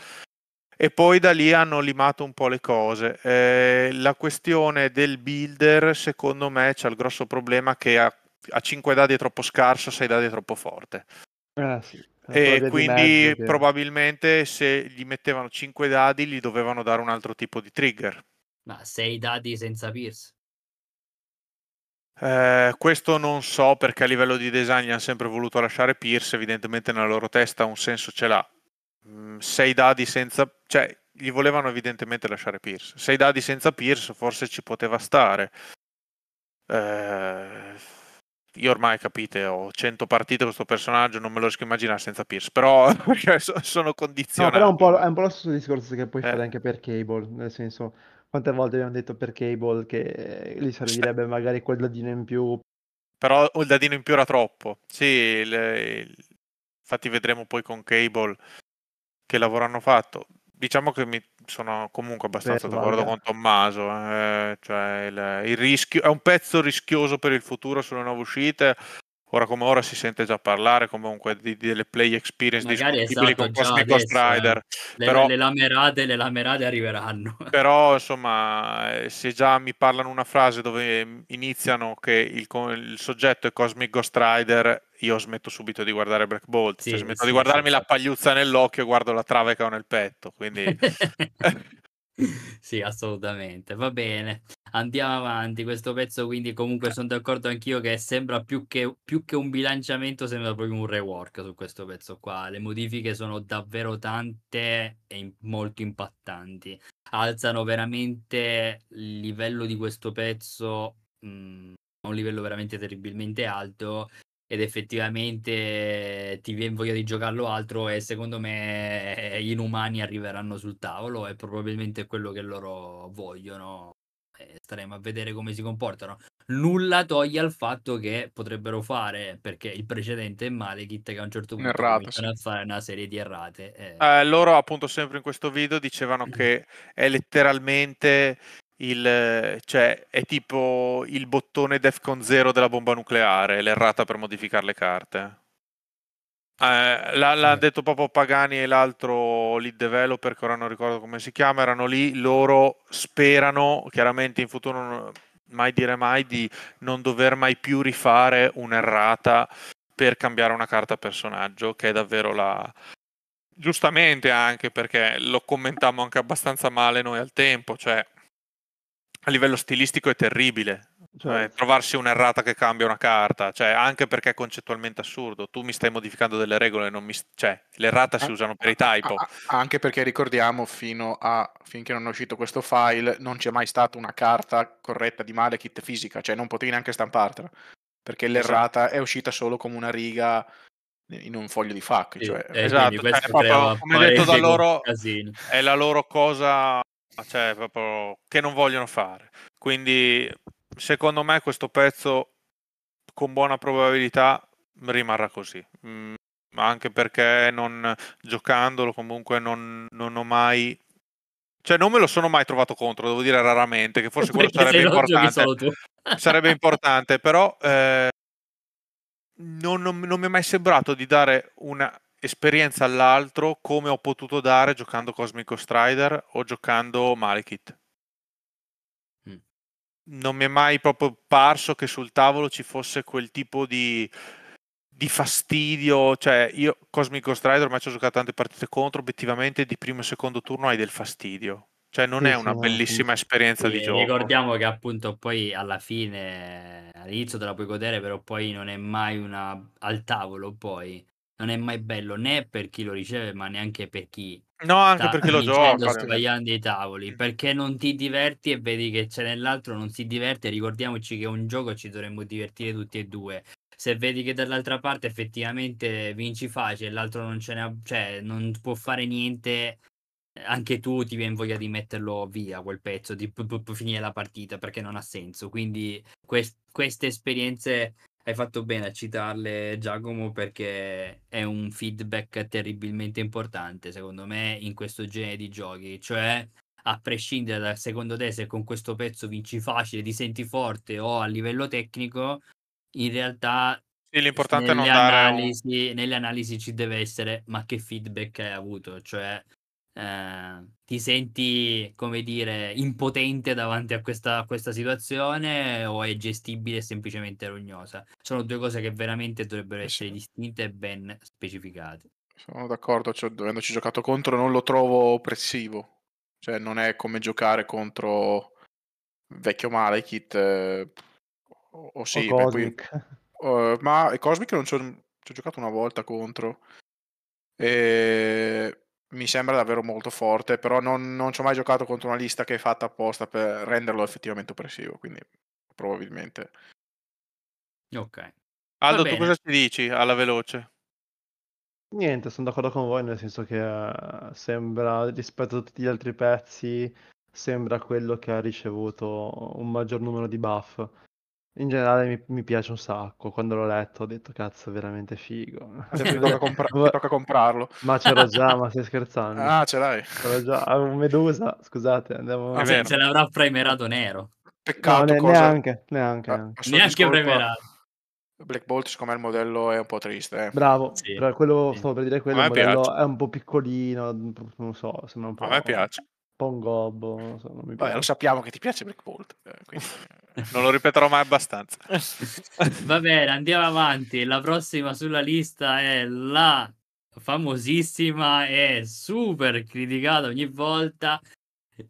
E poi da lì hanno limato un po' le cose. Eh, la questione del builder, secondo me, c'è il grosso problema che a, a 5 dadi è troppo scarso, a 6 dadi è troppo forte. Eh, sì. E di quindi mezzo probabilmente se gli mettevano 5 dadi gli dovevano dare un altro tipo di trigger. Ma sei dadi senza Pierce. Eh, questo non so perché a livello di design gli hanno sempre voluto lasciare Pierce, evidentemente nella loro testa un senso ce l'ha. 6 dadi senza... cioè gli volevano evidentemente lasciare Pierce. 6 dadi senza Pierce forse ci poteva stare. Eh, io ormai capite, ho 100 partite con questo personaggio, non me lo riesco a immaginare senza Pierce, però sono No, condizionato. però è un, po', è un po' lo stesso discorso che puoi Eh. fare anche per Cable, nel senso, quante volte abbiamo detto per Cable che gli servirebbe magari quel dadino in più. Però il dadino in più era troppo. Sì, il- infatti vedremo poi con Cable che lavoro hanno fatto. Diciamo che mi sono comunque abbastanza Penso d'accordo valga. con Tommaso. eh, cioè il, il rischio è un pezzo rischioso per il futuro sulle nuove uscite. Ora come ora si sente già parlare comunque di, delle play experience Magari discutibili esatto, con Cosmic adesso, Strider. eh. Le, Però- le lamerate, le lamerate arriveranno. Però insomma, eh, se già mi parlano una frase dove iniziano che il, il soggetto è Cosmic Ghost Rider, io smetto subito di guardare Black Bolt. Cioè, Sì, smetto sì, di guardarmi sì, la pagliuzza nell'occhio e guardo la trave che ho nel petto. Quindi Sì, assolutamente. Va bene. Andiamo avanti. Questo pezzo, quindi, comunque sono d'accordo anch'io che sembra più che, più che un bilanciamento, sembra proprio un rework su questo pezzo qua. Le modifiche sono davvero tante e in- molto impattanti. Alzano veramente il livello di questo pezzo mh, a un livello veramente terribilmente alto. Ed effettivamente ti viene voglia di giocarlo altro e secondo me gli inumani arriveranno sul tavolo e probabilmente è quello che loro vogliono. E staremo a vedere come si comportano. Nulla toglie al fatto che potrebbero fare, perché il precedente è Malekith che a un certo punto Un'errata, cominciano a fare una serie di errate. e- eh, loro appunto sempre in questo video dicevano che è letteralmente il, cioè è tipo il bottone Defcon 0 della bomba nucleare, l'errata per modificare le carte. Eh, l'ha, l'ha detto proprio Pagani e l'altro lead developer, che ora non ricordo come si chiama, erano lì, loro sperano, chiaramente in futuro non- mai dire mai, di non dover mai più rifare un'errata per cambiare una carta personaggio, che è davvero la... Giustamente anche perché lo commentammo anche abbastanza male noi al tempo, cioè a livello stilistico è terribile. Cioè, eh, trovarsi un'errata che cambia una carta, cioè anche perché è concettualmente assurdo. Tu mi stai modificando delle regole, non mi, cioè le errata si Ah, usano per i typo. A- a- anche perché ricordiamo, fino a finché non è uscito questo file, non c'è mai stata una carta corretta di Malekith fisica, cioè non potevi neanche stampartela. Perché Esatto. l'errata è uscita solo come una riga in un foglio di FAQ. Sì, cioè, e esatto, cioè, proprio, come detto da loro- casini. È la loro cosa, cioè proprio che non vogliono fare. Quindi secondo me questo pezzo con buona probabilità rimarrà così. Mm, anche perché non giocandolo comunque non, non ho mai cioè non me lo sono mai trovato contro, devo dire raramente, che forse quello Perché sarebbe importante. sarebbe importante, però eh, non, non- non mi è mai sembrato di dare una esperienza all'altro come ho potuto dare giocando Cosmic Strider o giocando Malekith. Mm. Non mi è mai proprio parso che sul tavolo ci fosse quel tipo di, di fastidio. Cioè, io Cosmic Strider ormai ci ho giocato tante partite contro, obiettivamente di primo e secondo turno hai del fastidio. Cioè, non Sì, è sì, una no, bellissima sì. esperienza Sì, di gioco. ricordiamo che appunto poi alla fine all'inizio te la puoi godere però poi non è mai una al tavolo poi non è mai bello né per chi lo riceve ma neanche per chi No, anche perché lo gioca. sbagliando i tavoli Mm. perché non ti diverti e vedi che c'è nell'altro non si diverte ricordiamoci che è un gioco ci dovremmo divertire tutti e due se vedi che dall'altra parte effettivamente vinci facile e l'altro non ce ne ha, cioè non può fare niente, anche tu ti viene voglia di metterlo via quel pezzo, di p- p- finire la partita perché non ha senso. Quindi quest- queste esperienze hai fatto bene a citarle, Giacomo, perché è un feedback terribilmente importante, secondo me, in questo genere di giochi. Cioè, a prescindere dal secondo te se con questo pezzo vinci facile, ti senti forte o a livello tecnico, in realtà Sì, l'importante è non nelle dare un... analisi, nelle analisi ci deve essere ma che feedback hai avuto, cioè eh, ti senti, come dire, impotente davanti a questa, a questa situazione o è gestibile e semplicemente rognosa? Sono due cose che veramente dovrebbero Eh essere sì. distinte e ben specificate. Sono d'accordo, cioè, dovendoci giocato contro non lo trovo oppressivo. Cioè, non è come giocare contro vecchio Malekith. Eh, o, o O sì, beh, poi, Cosmic. eh, ma Cosmic non ci ho, ci ho giocato una volta contro. E mi sembra davvero molto forte, però non, non ci ho mai giocato contro una lista che è fatta apposta per renderlo effettivamente oppressivo, quindi probabilmente. Ok. Aldo, tu cosa ci dici alla veloce? Niente, sono d'accordo con voi, nel senso che eh, sembra, rispetto a tutti gli altri pezzi, sembra quello che ha ricevuto un maggior numero di buff. In generale mi, mi piace un sacco, quando l'ho letto ho detto cazzo è veramente figo. Ti tocca, compra- ti tocca comprarlo. Ma c'ero già, ma stai scherzando? Ah, ce l'hai. C'ero già, avevo Medusa, scusate, andiamo... È Se, se l'avrà primerato nero. No, Peccato ne- cosa... neanche, neanche, a- neanche. premierato. Black Bolt, secondo me il modello è un po' triste. eh. Bravo, Sì, quello, sì. stavo per dire quello, il modello piace. è un po' piccolino, non so, sembra un po', A me piace. Un po' un gobbo, non so, non mi Vabbè, lo sappiamo che ti piace Black Bolt. eh, quindi, eh, Non lo ripeterò mai abbastanza. Va bene, andiamo avanti. La prossima sulla lista è la famosissima e super criticata ogni volta.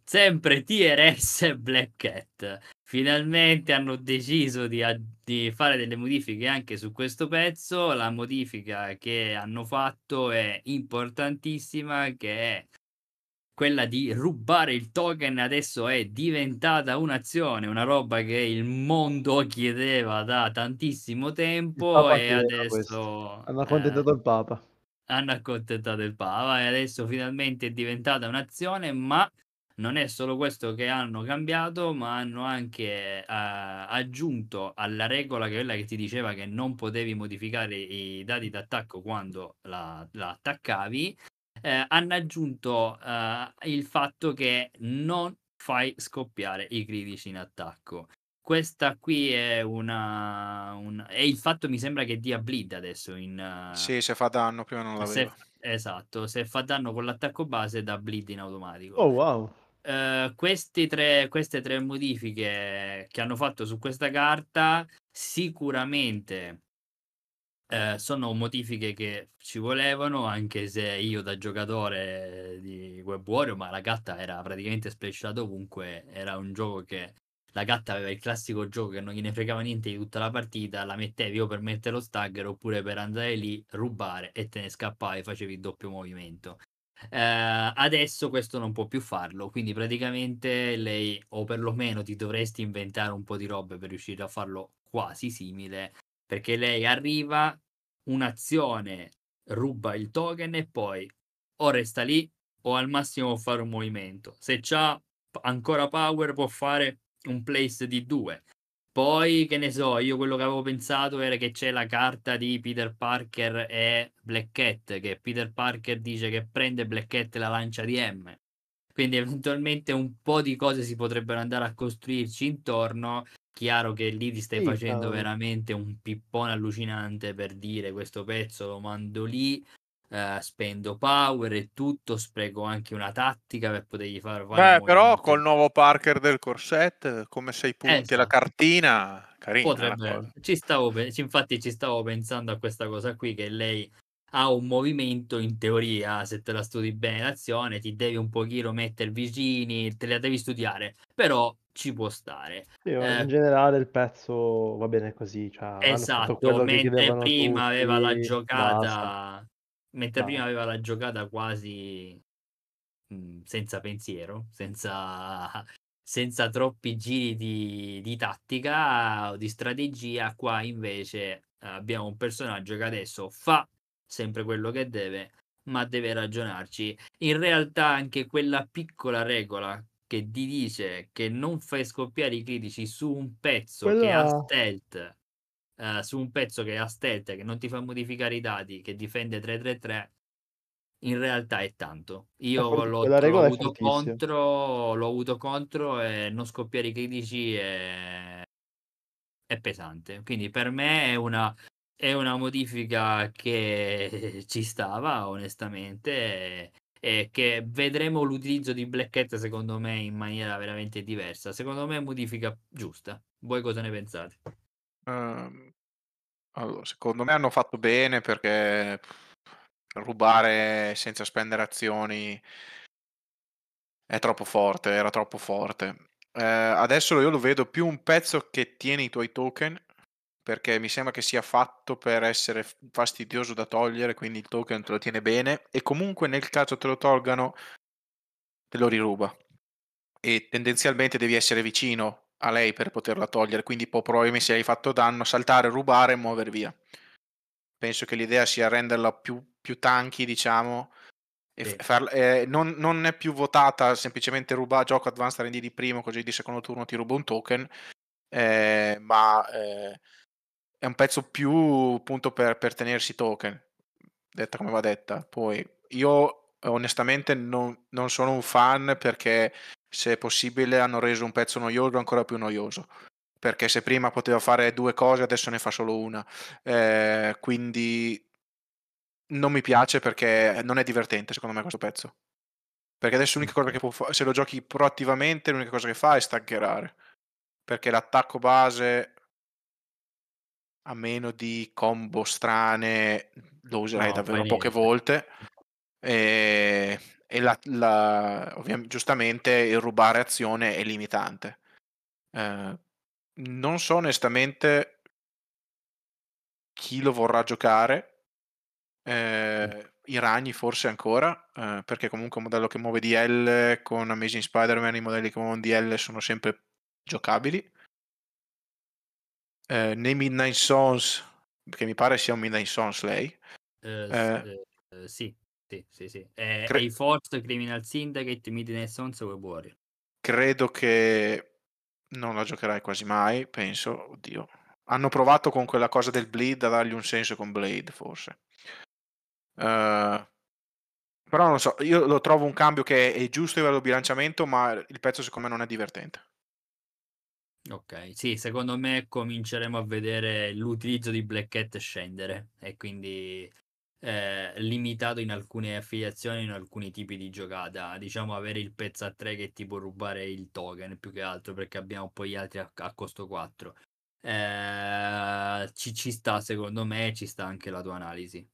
Sempre TRS Black Cat. Finalmente hanno deciso di, di fare delle modifiche anche su questo pezzo. La modifica che hanno fatto è importantissima, che è quella di rubare il token adesso è diventata un'azione, una roba che il mondo chiedeva da tantissimo tempo e chiedeva questo. adesso Hanno eh, accontentato il Papa. hanno accontentato il Papa e adesso finalmente è diventata un'azione, ma non è solo questo che hanno cambiato, ma hanno anche eh, aggiunto alla regola che quella che ti diceva che non potevi modificare i dati d'attacco quando la, la attaccavi, eh, hanno aggiunto eh, il fatto che non fai scoppiare i critici in attacco. Questa qui è una, un- e il fatto mi sembra che dia bleed adesso in eh, sì, se fa danno, prima non se, l'aveva. esatto, se fa danno con l'attacco base dà bleed in automatico. Oh wow. Eh, questi tre, queste tre modifiche che hanno fatto su questa carta sicuramente eh, sono modifiche che ci volevano, anche se io da giocatore di Web Warrior, ma la gatta era praticamente splasciata ovunque, era un gioco che la gatta aveva il classico gioco che non gliene fregava niente di tutta la partita, la mettevi o per mettere lo stagger oppure per andare lì, rubare e te ne scappavi, facevi il doppio movimento. Eh, adesso questo non può più farlo, quindi praticamente lei, o perlomeno ti dovresti inventare un po' di robe per riuscire a farlo quasi simile, perché lei arriva, un'azione, ruba il token e poi o resta lì o al massimo fare un movimento. Se c'ha p- ancora power può fare un place di due. Poi, che ne so, io quello che avevo pensato era che c'è la carta di Peter Parker e Black Cat, che Peter Parker dice che prende Black Cat e la lancia di M. Quindi eventualmente un po' di cose si potrebbero andare a costruirci intorno. Chiaro che lì ti stai Sì, facendo cavolo. veramente un pippone allucinante per dire questo pezzo lo mando lì, eh, spendo power e tutto, spreco anche una tattica per potergli far fare Beh, però movimento. col nuovo Parker del corset, come sei punti e la Esatto. cartina, carina Potrebbe, ci stavo, infatti ci stavo pensando a questa cosa qui, che lei ha un movimento in teoria, se te la studi bene l'azione, ti devi un pochino mettere vicini, te la devi studiare, però ci può stare. Sì, Eh, in generale il pezzo va bene così, cioè Esatto, mentre prima aveva la tutti, basta. giocata, mentre prima Basta. aveva la giocata quasi mh, senza pensiero, senza, senza troppi giri di, di tattica o di strategia, qua invece abbiamo un personaggio che adesso fa sempre quello che deve, ma deve ragionarci. In realtà anche quella piccola regola che ti dice che non fai scoppiare i critici su un pezzo che ha Quella... stealth, eh, su un pezzo che ha stealth, che non ti fa modificare i dati, che difende 3-3-3, in realtà è tanto. Io fort- l'ho, quella l'ho avuto contro, l'ho avuto contro e non scoppiare i critici è, è pesante. Quindi per me è una, è una modifica che ci stava, onestamente, e, che vedremo l'utilizzo di Black Cat secondo me in maniera veramente diversa. Secondo me è modifica giusta. Voi cosa ne pensate? Ehm, allora, secondo me hanno fatto bene perché rubare senza spendere azioni è troppo forte, era troppo forte. Eh, adesso io lo vedo più un pezzo che tiene i tuoi token perché mi sembra che sia fatto per essere fastidioso da togliere, quindi il token te lo tiene bene e comunque nel caso te lo tolgano te lo riruba e tendenzialmente devi essere vicino a lei per poterla togliere, quindi può probabilmente se hai fatto danno saltare, rubare e muovere via. Penso che l'idea sia renderla più, più tanky, diciamo, e Sì. farla- eh, non, non è più votata semplicemente ruba gioco advanced R&D di primo, così di secondo turno ti rubo un token, eh, ma eh, è un pezzo più appunto per, per tenersi token, detta come va detta. Poi io onestamente non, non sono un fan perché se possibile hanno reso un pezzo noioso ancora più noioso. Perché se prima poteva fare due cose, adesso ne fa solo una. Eh, quindi non mi piace perché non è divertente secondo me questo pezzo. Perché adesso l'unica cosa che può fare, se lo giochi proattivamente, l'unica cosa che fa è staggerare. Perché l'attacco base, a meno di combo strane, lo userai No, davvero poche volte. E, e la, la- ovviamente, giustamente il rubare azione è limitante. Eh, non so onestamente chi lo vorrà giocare. Eh, I ragni forse ancora, eh, perché comunque un modello che muove DL con Amazing Spider-Man, i modelli che muovono DL sono sempre giocabili. Eh, nei Midnight Sons, che mi pare sia un Midnight Sons lei, Eh, Eh. eh, sì, sì, sì, sì. Eh, Cre- A-Force, Criminal Syndicate, Midnight Sons e Web Warrior. credo che non la giocherai quasi mai, penso, oddio. Hanno provato con quella cosa del bleed a dargli un senso con Blade, forse. Eh, però non so, io lo trovo un cambio che è giusto a livello di bilanciamento, ma il pezzo secondo me non è divertente. Ok, sì, secondo me cominceremo a vedere l'utilizzo di Black Cat scendere e quindi eh, limitato in alcune affiliazioni, in alcuni tipi di giocata. Diciamo avere il pezzo a 3 che ti può rubare il token più che altro perché abbiamo poi gli altri a, a costo 4. Eh, ci, ci sta secondo me, ci sta anche la tua analisi.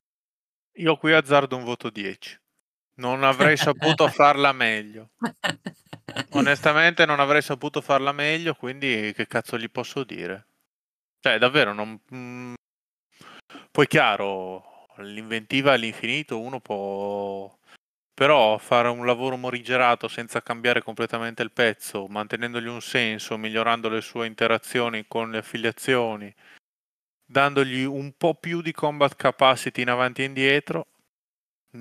Io qui azzardo un voto 10. Non avrei saputo farla meglio. Onestamente non avrei saputo farla meglio, quindi che cazzo gli posso dire? Cioè, davvero, non... mm, Poi chiaro, l'inventiva all'infinito uno può... Però fare un lavoro morigerato senza cambiare completamente il pezzo, mantenendogli un senso, migliorando le sue interazioni con le affiliazioni, dandogli un po' più di combat capacity in avanti e indietro,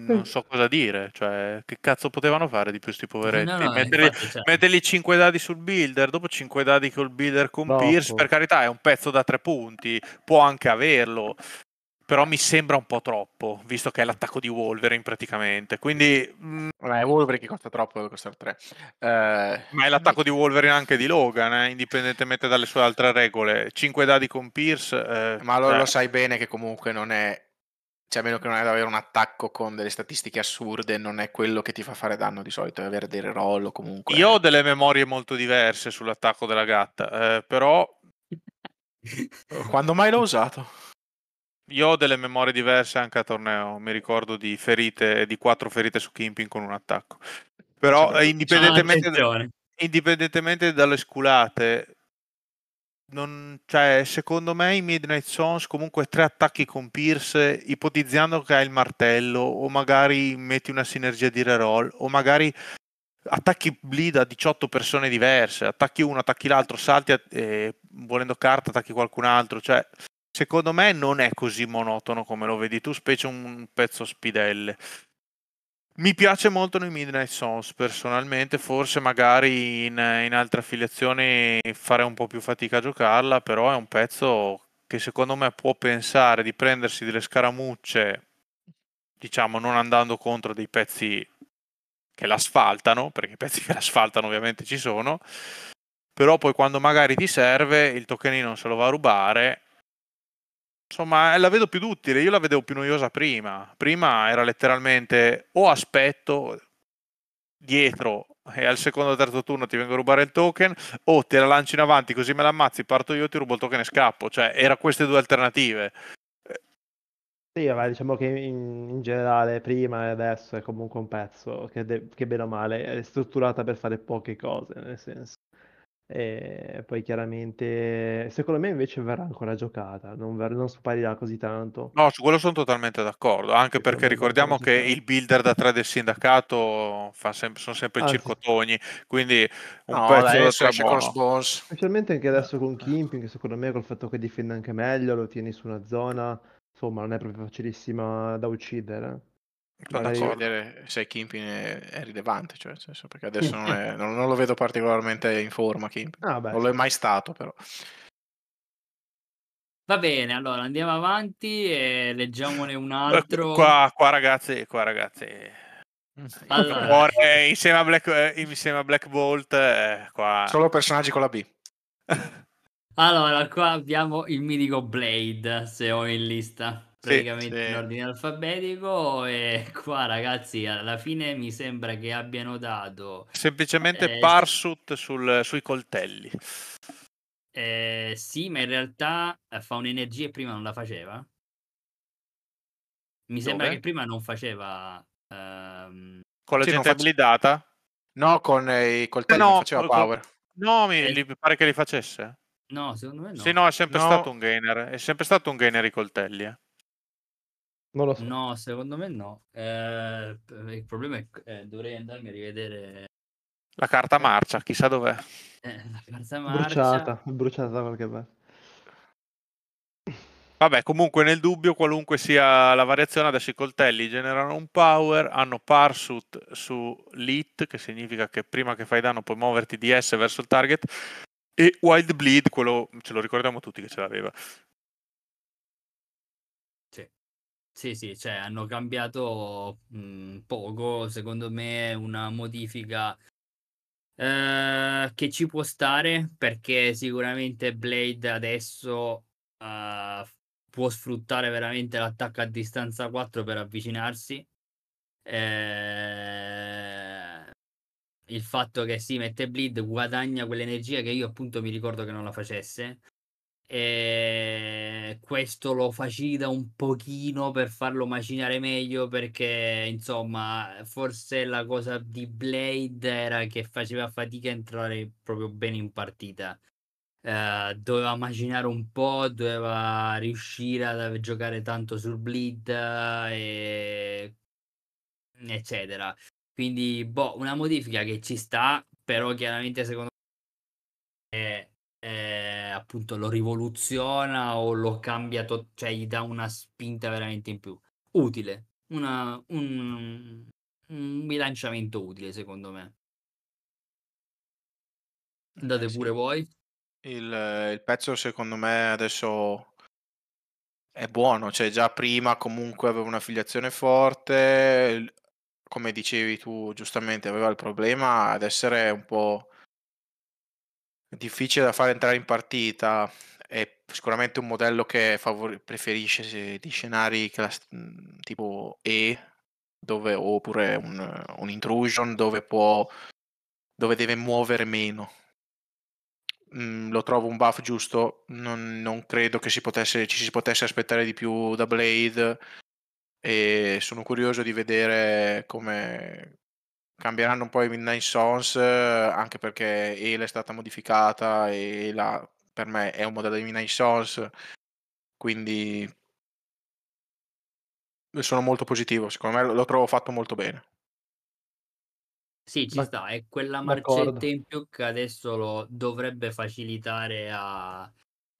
non so cosa dire. Cioè, che cazzo potevano fare di più sti poveretti? No, no, Metterli, infatti, cioè, mettergli 5 dadi sul builder, dopo 5 dadi col builder con Troppo. Pierce, per carità è un pezzo da 3 punti, può anche averlo, però mi sembra un po' troppo, visto che è l'attacco di Wolverine praticamente, quindi... mm, Vabbè, Wolverine che costa troppo, deve costare 3. Eh, ma è l'attacco di Wolverine anche di Logan, eh, indipendentemente dalle sue altre regole. 5 dadi con Pierce... eh, ma lo, cioè, lo sai bene che comunque non è... Cioè, a meno che non è ad avere un attacco con delle statistiche assurde, non è quello che ti fa fare danno di solito, è avere dei reroll o comunque... Io ho delle memorie molto diverse sull'attacco della gatta, eh, però Quando mai l'ho usato? Io ho delle memorie diverse anche a torneo, mi ricordo di ferite, di quattro ferite su Kimping con un attacco. Però Cioè, eh, indipendentemente, indipendentemente dalle sculate, non, cioè, secondo me i Midnight Sons comunque tre attacchi con Pierce, ipotizzando che hai il martello, o magari metti una sinergia di reroll, o magari attacchi bleed a 18 persone diverse, attacchi uno, attacchi l'altro, salti, a- e volendo carta attacchi qualcun altro, cioè secondo me non è così monotono come lo vedi tu, specie un pezzo spidelle. Mi piace molto nei Midnight Sons personalmente, forse magari in, in altre affiliazioni farei un po' più fatica a giocarla, però è un pezzo che secondo me può pensare di prendersi delle scaramucce, diciamo non andando contro dei pezzi che l'asfaltano, perché i pezzi che l'asfaltano ovviamente ci sono, però poi quando magari ti serve il tokenino se lo va a rubare Insomma, eh, la vedo più utile, io la vedevo più noiosa prima. Prima era letteralmente o aspetto dietro e al secondo o terzo turno ti vengo a rubare il token o te la lanci in avanti così me la ammazzi, parto io, ti rubo il token e scappo. Cioè, era queste due alternative. Sì, ma diciamo che in, in generale prima e adesso è comunque un pezzo che, de- che bene o male è strutturata per fare poche cose, nel senso. E poi chiaramente, secondo me invece verrà ancora giocata, non, ver- non sparirà così tanto. No, su quello sono totalmente d'accordo, anche perché secondo me ricordiamo che il builder da 3 del sindacato fa sempre, sono sempre Ah, sì. circotogni, quindi un No, pezzo dai, da adesso 3 esce con. Spawns. Specialmente anche adesso con Kimping, che secondo me col fatto che difende anche meglio, lo tieni su una zona, insomma non è proprio facilissima da uccidere. D'accordo. vedere se Kimpin è, è rilevante, cioè, senso, perché adesso non, è- non- non lo vedo particolarmente in forma Kimpin. Ah, beh, non lo è mai stato, però. Va bene, allora andiamo avanti e leggiamone un Eh, altro. Qua, qua ragazzi, qua ragazzi, Allora. cuore insieme a Black, eh, insieme a Black Bolt, eh, qua... Solo personaggi con la B. Allora, qua abbiamo il mitico Blade, se ho in lista, praticamente sì. in ordine alfabetico. E qua, ragazzi, alla fine mi sembra che abbiano dato. Semplicemente Eh, Parsut sul- sui coltelli. eh, sì, ma in realtà eh, fa un'energia e prima non la faceva. Mi sembra Dove? che prima non faceva. ehm, Con la Sì, gente abilitata? No, con eh, i coltelli no, non faceva con- power. No, mi Eh. pare che li facesse. no, secondo me no. Sì, no, è sempre No. stato un gainer. È sempre stato un gainer i coltelli. eh. Non lo so. No, secondo me no. Eh, il problema è che eh, dovrei andarmi a rivedere La carta marcia, chissà dov'è. eh, la carta marcia. Bruciata, bruciata da qualche parte. Vabbè, comunque nel dubbio, qualunque sia la variazione, adesso i coltelli generano un power, hanno Parsut su Lit, che significa che prima che fai danno puoi muoverti di S verso il target, e Wild Bleed, quello ce lo ricordiamo tutti che ce l'aveva. Sì, sì, cioè hanno cambiato mh, poco, secondo me una modifica eh, che ci può stare perché sicuramente Blade adesso eh, può sfruttare veramente l'attacco a distanza 4 per avvicinarsi. Eh, il fatto che si mette bleed guadagna quell'energia che io appunto mi ricordo che non la facesse. E questo lo facilita un pochino per farlo macinare meglio perché insomma forse la cosa di Blade era che faceva fatica a entrare proprio bene in partita. Eh, doveva macinare un po' doveva riuscire a giocare tanto sul bleed e eccetera. Quindi boh una modifica che ci sta però chiaramente secondo appunto lo rivoluziona o lo cambia, to- cioè gli dà una spinta veramente in più. Utile, una- un, un bilanciamento utile secondo me. Andate Eh, sì. pure voi. Il, il pezzo secondo me adesso è buono, cioè già prima comunque aveva un'affiliazione forte, il- come dicevi tu giustamente aveva il problema ad essere un po' difficile da fare entrare in partita, è sicuramente un modello che favori- preferisce di scenari class- mh, tipo E, dove, oppure un, un intrusion dove può dove deve muovere meno. Mm, lo trovo un buff giusto, non, non credo che si potesse, ci si potesse aspettare di più da Blade e sono curioso di vedere come cambieranno un po' i Midnight Sons, eh, anche perché Ele è stata modificata e la, per me è un modello di Midnight Sons, quindi sono molto positivo, secondo me lo trovo fatto molto bene. Sì, ci D'ac- sta, è quella d'accordo. marcetta in più che adesso lo dovrebbe facilitare a,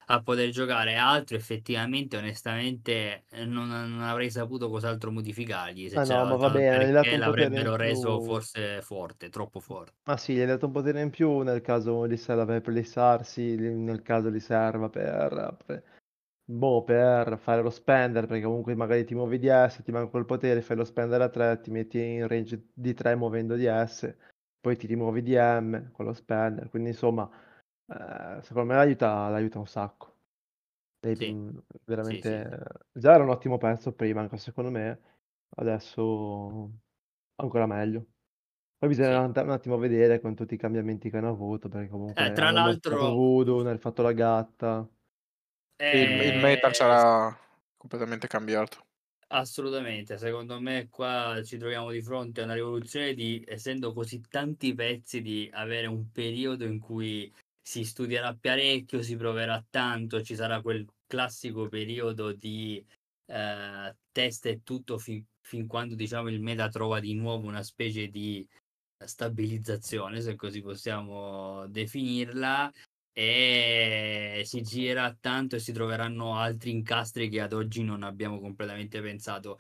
a poter giocare altro effettivamente onestamente eh, non, non avrei saputo cos'altro modificargli se Ah no, ma bene, dato perché in l'avrebbero reso forse forte, troppo forte. Ma sì, gli hai dato un potere in più nel caso gli serva per plissarsi, nel caso gli serva per, per- boh, per fare lo spender, perché comunque magari ti muovi di S, ti manca quel potere, fai lo spender a 3, ti metti in range di 3 muovendo di S, poi ti rimuovi di M con lo spender, quindi insomma, eh, secondo me l'aiuta, l'aiuta un sacco. Dei- Sì, mh, sì, sì. veramente, già era un ottimo pezzo prima, anche secondo me, adesso ancora meglio. Poi bisogna Sì. andare un attimo a vedere con tutti i cambiamenti che hanno avuto, perché comunque Eh, tra l'altro Voodoo, hanno fatto la gatta. Il, il meta eh, sarà completamente cambiato. Assolutamente, secondo me qua ci troviamo di fronte a una rivoluzione di, essendo così tanti pezzi, di avere un periodo in cui si studierà parecchio, si proverà tanto, ci sarà quel classico periodo di eh, test e tutto fin, fin quando diciamo il meta trova di nuovo una specie di stabilizzazione, se così possiamo definirla, e si gira tanto e si troveranno altri incastri che ad oggi non abbiamo completamente pensato.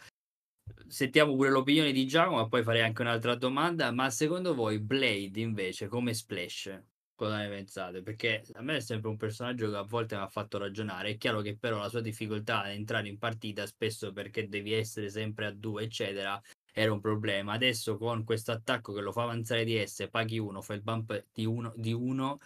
Sentiamo pure l'opinione di Giacomo, ma poi farei anche un'altra domanda. Ma secondo voi Blade invece come Splash? Cosa ne pensate? Perché a me è sempre un personaggio che a volte mi ha fatto ragionare. È chiaro che però la sua difficoltà ad entrare in partita, spesso perché devi essere sempre a due, eccetera, era un problema. Adesso con questo attacco che lo fa avanzare di S, paghi uno, fai il bump di uno, di uno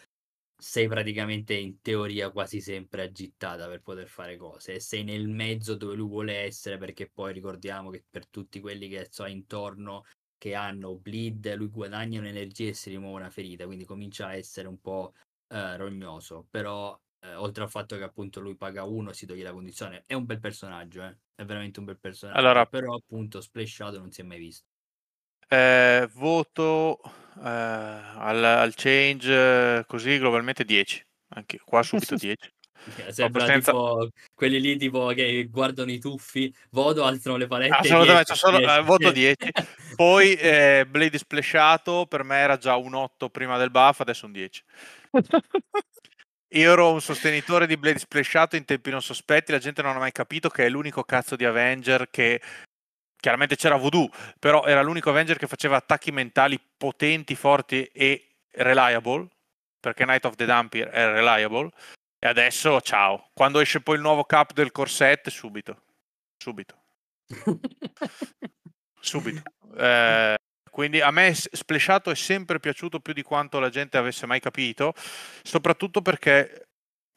sei praticamente in teoria quasi sempre aggittata per poter fare cose e sei nel mezzo dove lui vuole essere perché poi ricordiamo che per tutti quelli che so intorno che hanno bleed lui guadagna un'energia e si rimuove una ferita quindi comincia a essere un po' eh, rognoso però eh, oltre al fatto che appunto lui paga uno si toglie la condizione è un bel personaggio eh? è veramente un bel personaggio Allora- però appunto splashato non si è mai visto Eh, voto eh, al, al change eh, così globalmente 10. Anche qua subito 10. Sembra senza- tipo quelli lì tipo che guardano i tuffi, voto, alzano le palette. Assolutamente, 10, solo- 10. eh, voto 10. Poi eh, Blade splashato per me era già un 8 prima del buff, adesso un 10. Io ero un sostenitore di Blade splashato in tempi non sospetti, la gente non ha mai capito che è l'unico cazzo di Avenger che chiaramente c'era Voodoo, però era l'unico Avenger che faceva attacchi mentali potenti, forti e reliable, perché Night of the Dampir è reliable. E adesso ciao, quando esce poi il nuovo cap del corset, subito. Subito. subito. Eh, quindi a me s- splashato è sempre piaciuto più di quanto la gente avesse mai capito, soprattutto perché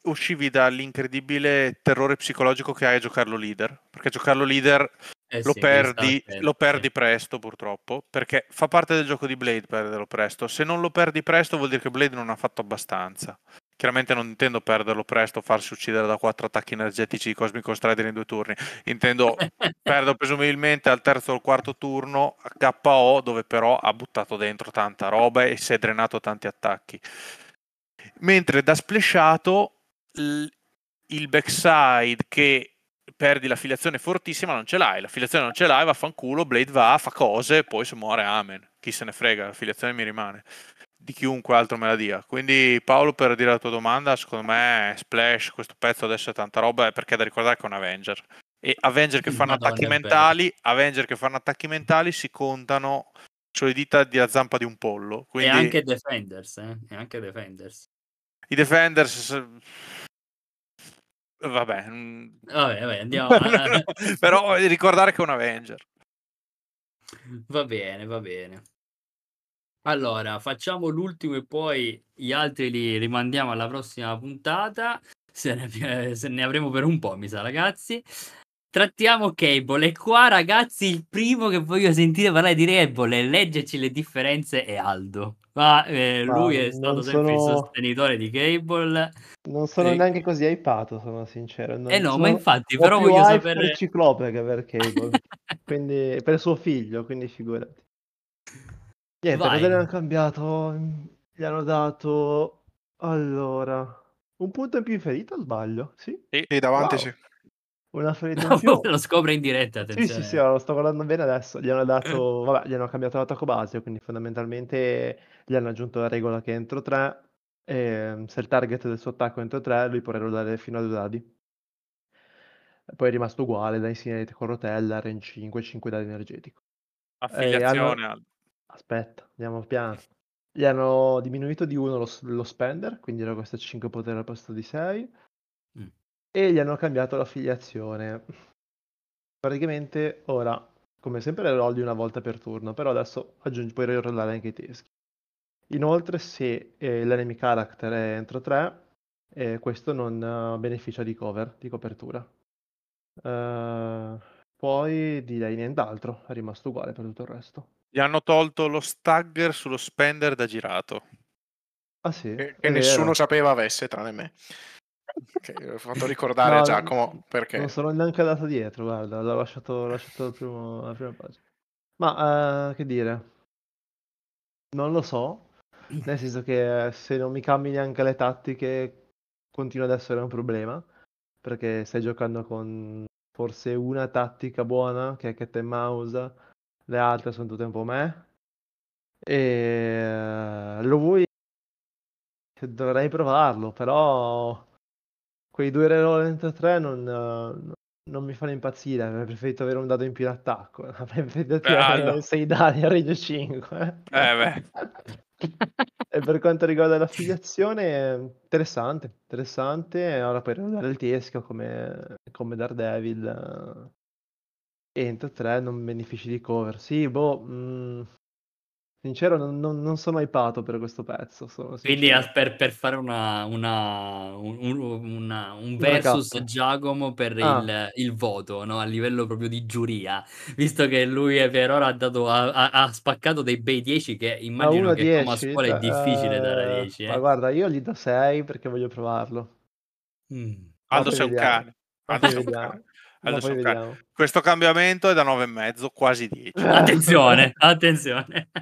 uscivi dall'incredibile terrore psicologico che hai a giocarlo leader, perché giocarlo leader Eh lo sì, perdi, esatto, lo perdi presto purtroppo, perché fa parte del gioco di Blade perderlo presto. Se non lo perdi presto vuol dire che Blade non ha fatto abbastanza. Chiaramente non intendo perderlo presto, farsi uccidere da quattro attacchi energetici di Cosmico Strider in due turni. Intendo perderlo presumibilmente al terzo o al quarto turno KO, dove però ha buttato dentro tanta roba e si è drenato tanti attacchi. Mentre da splashato il backside che perdi l'affiliazione fortissima non ce l'hai, l'affiliazione non ce l'hai, vaffanculo, Blade va, fa cose, poi se muore amen, chi se ne frega, l'affiliazione mi rimane di chiunque altro me la dia. Quindi Paolo per dire la tua domanda, secondo me Splash, questo pezzo adesso è tanta roba, è perché è da ricordare che è un Avenger. E Avenger che fanno Madonna, attacchi mentali, Avenger che fanno attacchi mentali si contano sulle dita della zampa di un pollo. Quindi E anche Defenders, eh? E anche Defenders. i Defenders vabbè, mm, Vabbè, vabbè, andiamo. però ricordare che è un Avenger. Va bene, va bene. Allora, facciamo l'ultimo e poi gli altri li rimandiamo alla prossima puntata. Se ne, se ne avremo per un po', mi sa, ragazzi. Trattiamo Cable. E qua, ragazzi, il primo che voglio sentire parlare di Cable e leggerci le differenze è Aldo. Ma eh, Ma lui è non stato sempre il sono- sostenitore di Cable. Non sono Sì. neanche così hypato, sono sincero. Non Eh no, ma sono- infatti, ho però voglio sapere... per Ciclope che per Cable, quindi per suo figlio, quindi figurati. Niente, Vai. cosa gli hanno cambiato? Gli hanno dato allora un punto in più in ferita, o sbaglio? Sì, Sì, davanti Wow. sì. una ferita in più. Lo scopre in diretta, Sì, attenzione. sì, sì, lo sto guardando bene adesso. Gli hanno dato, vabbè, gli hanno cambiato l'attacco base, quindi fondamentalmente gli hanno aggiunto la regola che entro 3 E se il target del suo attacco entra 3, lui può rollare fino a due dadi. Poi è rimasto uguale, da insegnare con rotella, range 5, 5 dadi energetico. Affiliazione hanno- al- Aspetta, andiamo piano. Gli hanno diminuito di 1 lo, lo spender, quindi era questo 5 potere al posto di 6. Mm. E gli hanno cambiato l'affiliazione. Praticamente ora, come sempre, rolli una volta per turno, però adesso aggiungi, puoi rollare anche i teschi. Inoltre, se eh, l'enemy character è entro 3, eh, questo non eh, beneficia di cover, di copertura. Eh, poi direi nient'altro, è rimasto uguale per tutto il resto. Gli hanno tolto lo stagger sullo spender da girato. Ah sì, Che, che nessuno vero. sapeva avesse, tranne me. Che ho fatto ricordare a No, Giacomo perché Non sono neanche andato dietro, guarda, l'ho lasciato, l'ho lasciato primo- alla prima pagina. Ma eh, che dire? Non lo so, nel senso che eh, se non mi cambi neanche le tattiche continua ad essere un problema, perché stai giocando con forse una tattica buona, che è cat and mouse, le altre sono tutte un po' me. E eh, lo vuoi? Dovrei provarlo, però quei due reroll entro tre non, eh, non mi fanno impazzire. Avrei preferito avere un dado in più in attacco. Avrei preferito tirare Aldo. 6 dadi a range 5. Eh beh. E per quanto riguarda l'affiliazione, interessante, interessante. Ora puoi rollare il teschio come, come Daredevil. Eh, entro 3 non benefici di cover. Sì, boh, mh, sincero non, non- non sono hypato per questo pezzo. Sono Quindi per, per fare una, una- un, un- una- un versus recap. Giacomo per Ah. il, il voto, no? a livello proprio di giuria, visto che lui eh, per ora ha, dato, ha, ha- ha spaccato dei bei 10 che immagino 1 a che come a 10, scuola è cioè, difficile dare eh, 10. Ma eh. guarda, io gli do 6 perché voglio provarlo. Mm. Ma Aldo sei un cane. Ma Aldo sei un cane. Cane. vediamo. Questo cambiamento è da 9,5, quasi 10. Attenzione, attenzione.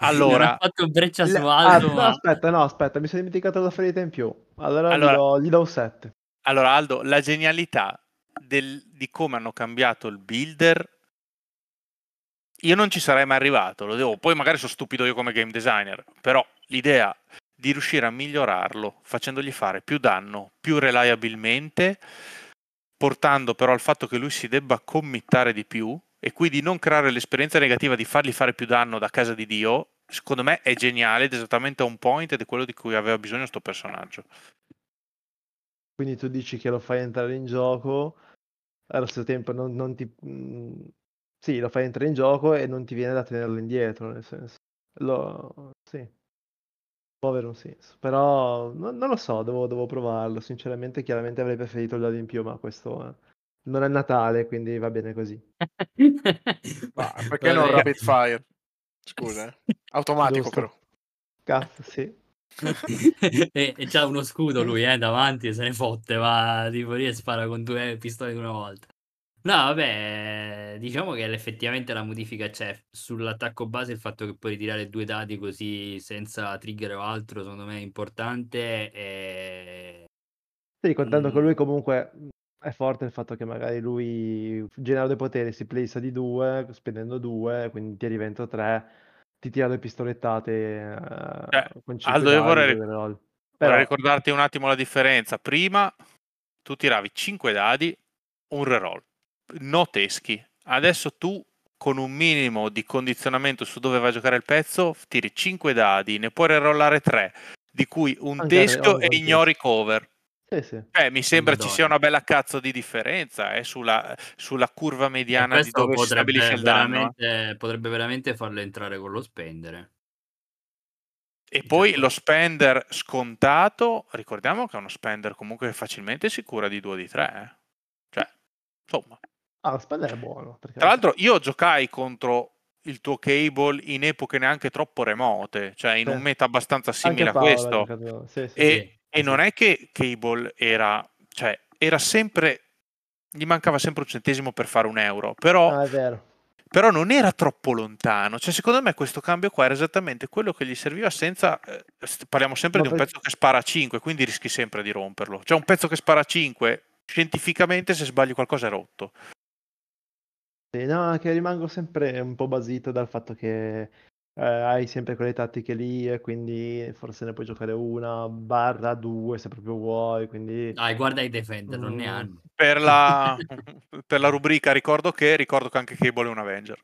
Allora, ha fatto breccia Le- su ah, Aldo, no, ma... aspetta, no, aspetta, mi sono dimenticato la ferita in più. Allora, Allora- Gli, do, gli do un 7. Allora, Aldo, la genialità del- di come hanno cambiato il builder, io non ci sarei mai arrivato, lo devo, poi magari sono stupido io come game designer, però l'idea di riuscire a migliorarlo facendogli fare più danno, più reliabilmente, portando però al fatto che lui si debba committare di più e quindi non creare l'esperienza negativa di fargli fare più danno da casa di Dio, secondo me è geniale ed esattamente on point ed è quello di cui aveva bisogno sto personaggio. Quindi tu dici che lo fai entrare in gioco, allo stesso tempo non, non ti... mm, sì, lo fai entrare in gioco e non ti viene da tenerlo indietro, nel senso. Lo... Sì. Può avere un senso. Però non, non lo so, devo, devo provarlo. Sinceramente, chiaramente avrei preferito il dado in più, ma questo eh, non è Natale, quindi va bene così. Ma perché non Vabbè. rapid fire? Scusa, eh. automatico Giusto. però. Cazzo, sì. e, e c'ha uno scudo lui eh, davanti, se ne fotte, va tipo lì e spara con due pistole di una volta. No, vabbè, diciamo che effettivamente la modifica c'è sull'attacco base, il fatto che puoi ritirare due dadi così senza trigger o altro, secondo me è importante. E... Sì, contando che Mm. lui comunque è forte il fatto che magari lui genera due poteri, si place di due, spendendo due, quindi ti diventa tre, ti tira le pistolettate eh, Eh, con cinque Aldo, io vorrei, reroll. vorrei Però, ricordarti un attimo la differenza. Prima tu tiravi 5 dadi, un reroll, no teschi. Adesso tu con un minimo di condizionamento su dove va a giocare il pezzo, tiri 5 dadi, ne puoi rerollare 3, di cui un Anche teschio reroll e con ignori cover. sì, sì. Eh, mi sembra ci sia Madonna. una bella cazzo di differenza eh, sulla, sulla curva mediana di questo dove si stabilisce potrebbe il danno. eh. veramente, potrebbe veramente farlo entrare con lo spendere. E poi Esatto. lo spender scontato, ricordiamo che è uno spender comunque facilmente si cura di 2 di 3. Cioè, insomma. Ah, spender è buono. perché- Tra l'altro io giocai contro il tuo cable in epoche neanche troppo remote, cioè in Sì. un meta abbastanza simile a Paolo ha questo. sì, sì, E, e non è che Cable era, cioè, era sempre, gli mancava sempre un centesimo per fare un euro, però, Ah, però non era troppo lontano. Cioè, secondo me questo cambio qua era esattamente quello che gli serviva senza, eh, parliamo sempre Ma di un pezzo che spara a 5, quindi rischi sempre di romperlo. Cioè un pezzo che spara a 5, scientificamente se sbagli qualcosa è rotto. Sì, no, che rimango sempre un po' basito dal fatto che eh, hai sempre quelle tattiche lì e quindi forse ne puoi giocare una barra due se proprio vuoi, quindi... Dai, guarda i Defender, non ne Mm. hanno. Per la, per la rubrica ricordo che, ricordo che anche Cable è un Avenger.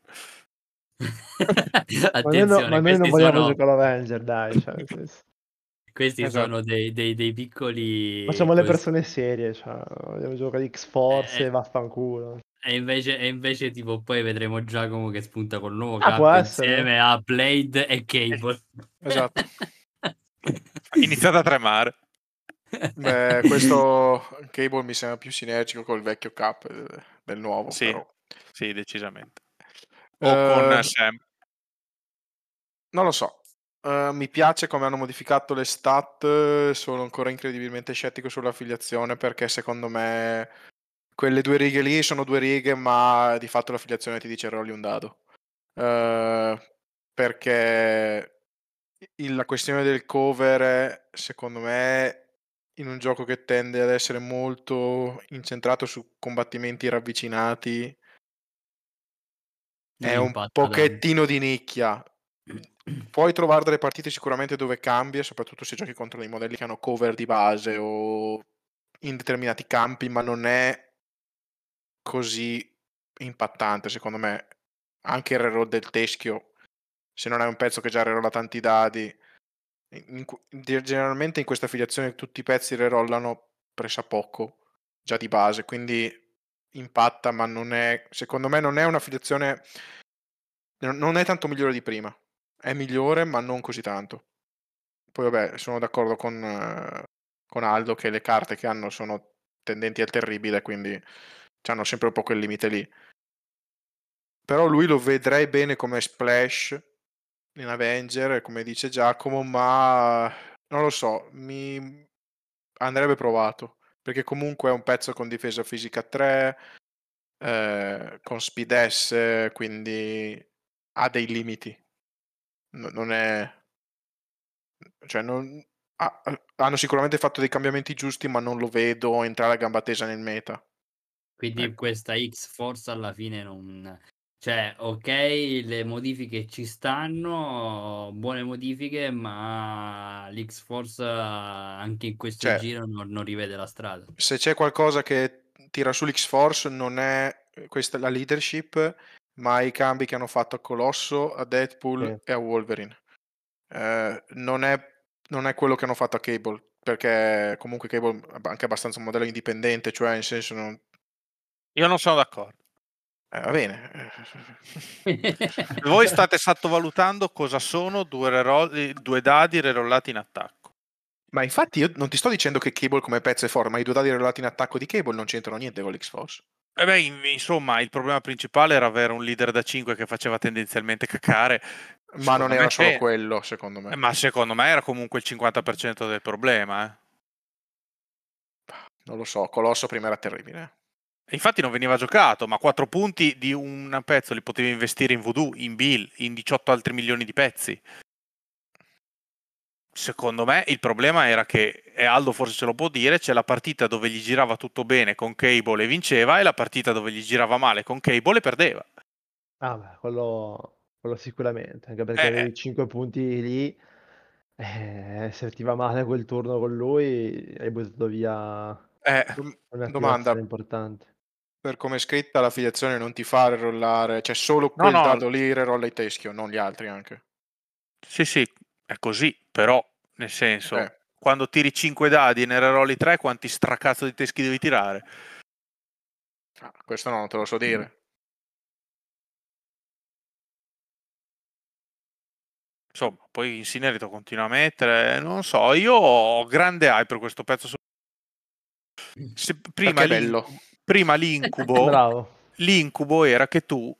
Ma noi, no- Attenzione, ma noi non vogliamo sono, giocare all'Avenger, dai. Cioè, questi Esatto. sono dei, dei- dei piccoli... facciamo le persone serie, cioè, vogliamo giocare X-Force Eh, e vaffanculo. E invece, e invece tipo poi vedremo Giacomo che spunta col nuovo Ah, capo insieme a Blade e Cable. Esatto. Iniziate a tremare. Beh, questo Cable mi sembra più sinergico col vecchio cap del nuovo, Sì. però. Sì, decisamente. O con Eh, Sam. Non lo so. Eh, mi piace come hanno modificato le stat. eh, Sono ancora incredibilmente scettico sull'affiliazione perché secondo me quelle due righe lì sono due righe, ma di fatto l'affiliazione ti dice rolli un dado. Eh, perché il- la questione del cover, secondo me, in un gioco che tende ad essere molto incentrato su combattimenti ravvicinati, Non è un pochettino di nicchia. Puoi trovare delle partite sicuramente dove cambia, soprattutto se giochi contro dei modelli che hanno cover di base o in determinati campi, ma non è così impattante secondo me. Anche il reroll del teschio, se non è un pezzo che già rerolla tanti dadi, in ge- generalmente in questa affiliazione tutti i pezzi rerollano pressappoco già di base, quindi impatta, ma non è, secondo me non è un'affiliazione, non è tanto migliore di prima, è migliore ma non così tanto. Poi vabbè, sono d'accordo con, con Aldo che le carte che hanno sono tendenti al terribile, quindi hanno sempre un po' quel limite lì. Però lui lo vedrei bene come splash in Avenger, come dice Giacomo, ma non lo so, mi andrebbe provato, perché comunque è un pezzo con difesa fisica 3, eh, con speed S, quindi ha dei limiti. No- non è... Cioè, non... ha- hanno sicuramente fatto dei cambiamenti giusti, ma non lo vedo entrare a gamba tesa nel meta. Quindi Ecco. questa X-Force alla fine non... Cioè, ok, le modifiche ci stanno, buone modifiche, ma l'X-Force eh, anche in questo Cioè, giro non, non rivede la strada. se c'è qualcosa che tira sull'X-Force non è questa la leadership, ma i cambi che hanno fatto a Colosso, a Deadpool Sì. e a Wolverine. Eh, non, è, non è quello che hanno fatto a Cable, perché comunque Cable è anche abbastanza un modello indipendente, cioè in senso non... Io non sono d'accordo. eh, va bene. Voi state sottovalutando cosa sono due, reroll- eh, due dadi rerollati in attacco. Ma infatti io non ti sto dicendo che Cable come pezzo è forte, ma i due dadi relati in attacco di Cable non c'entrano niente con l'X-Force. E beh, in- insomma, il problema principale era avere un leader da 5 che faceva tendenzialmente cacare. Ma Secondo non era solo c'è- quello, secondo me. Eh, Ma secondo me era comunque il 50% del problema. eh. Non lo so, Colosso prima era terribile. Infatti non veniva giocato, ma 4 punti di un pezzo li potevi investire in Voodoo, in Bill, in 18 altri milioni di pezzi. Secondo me il problema era che, e Aldo forse ce lo può dire, c'è la partita dove gli girava tutto bene con Cable e vinceva e la partita dove gli girava male con Cable e perdeva. Ah, beh, quello, quello sicuramente, anche perché Eh, avevi 5 punti lì, eh, se ti va male quel turno con lui, hai buttato via Eh, domanda, importante. Per come è scritta l'affiliazione non ti fa rerollare, cioè solo No, quel no. dado lì rerolla i teschio, non gli altri anche. sì, sì, è così, però nel senso, Eh, quando tiri 5 dadi e ne rerolli 3, quanti stracazzo di teschi devi tirare? ah, questo no, non te lo so dire. Insomma, poi Insinerito continua a mettere, non so, io ho grande hype per questo pezzo. Se- prima, Perché è bello. l'incubo, prima l'incubo, Bravo. l'incubo era che tu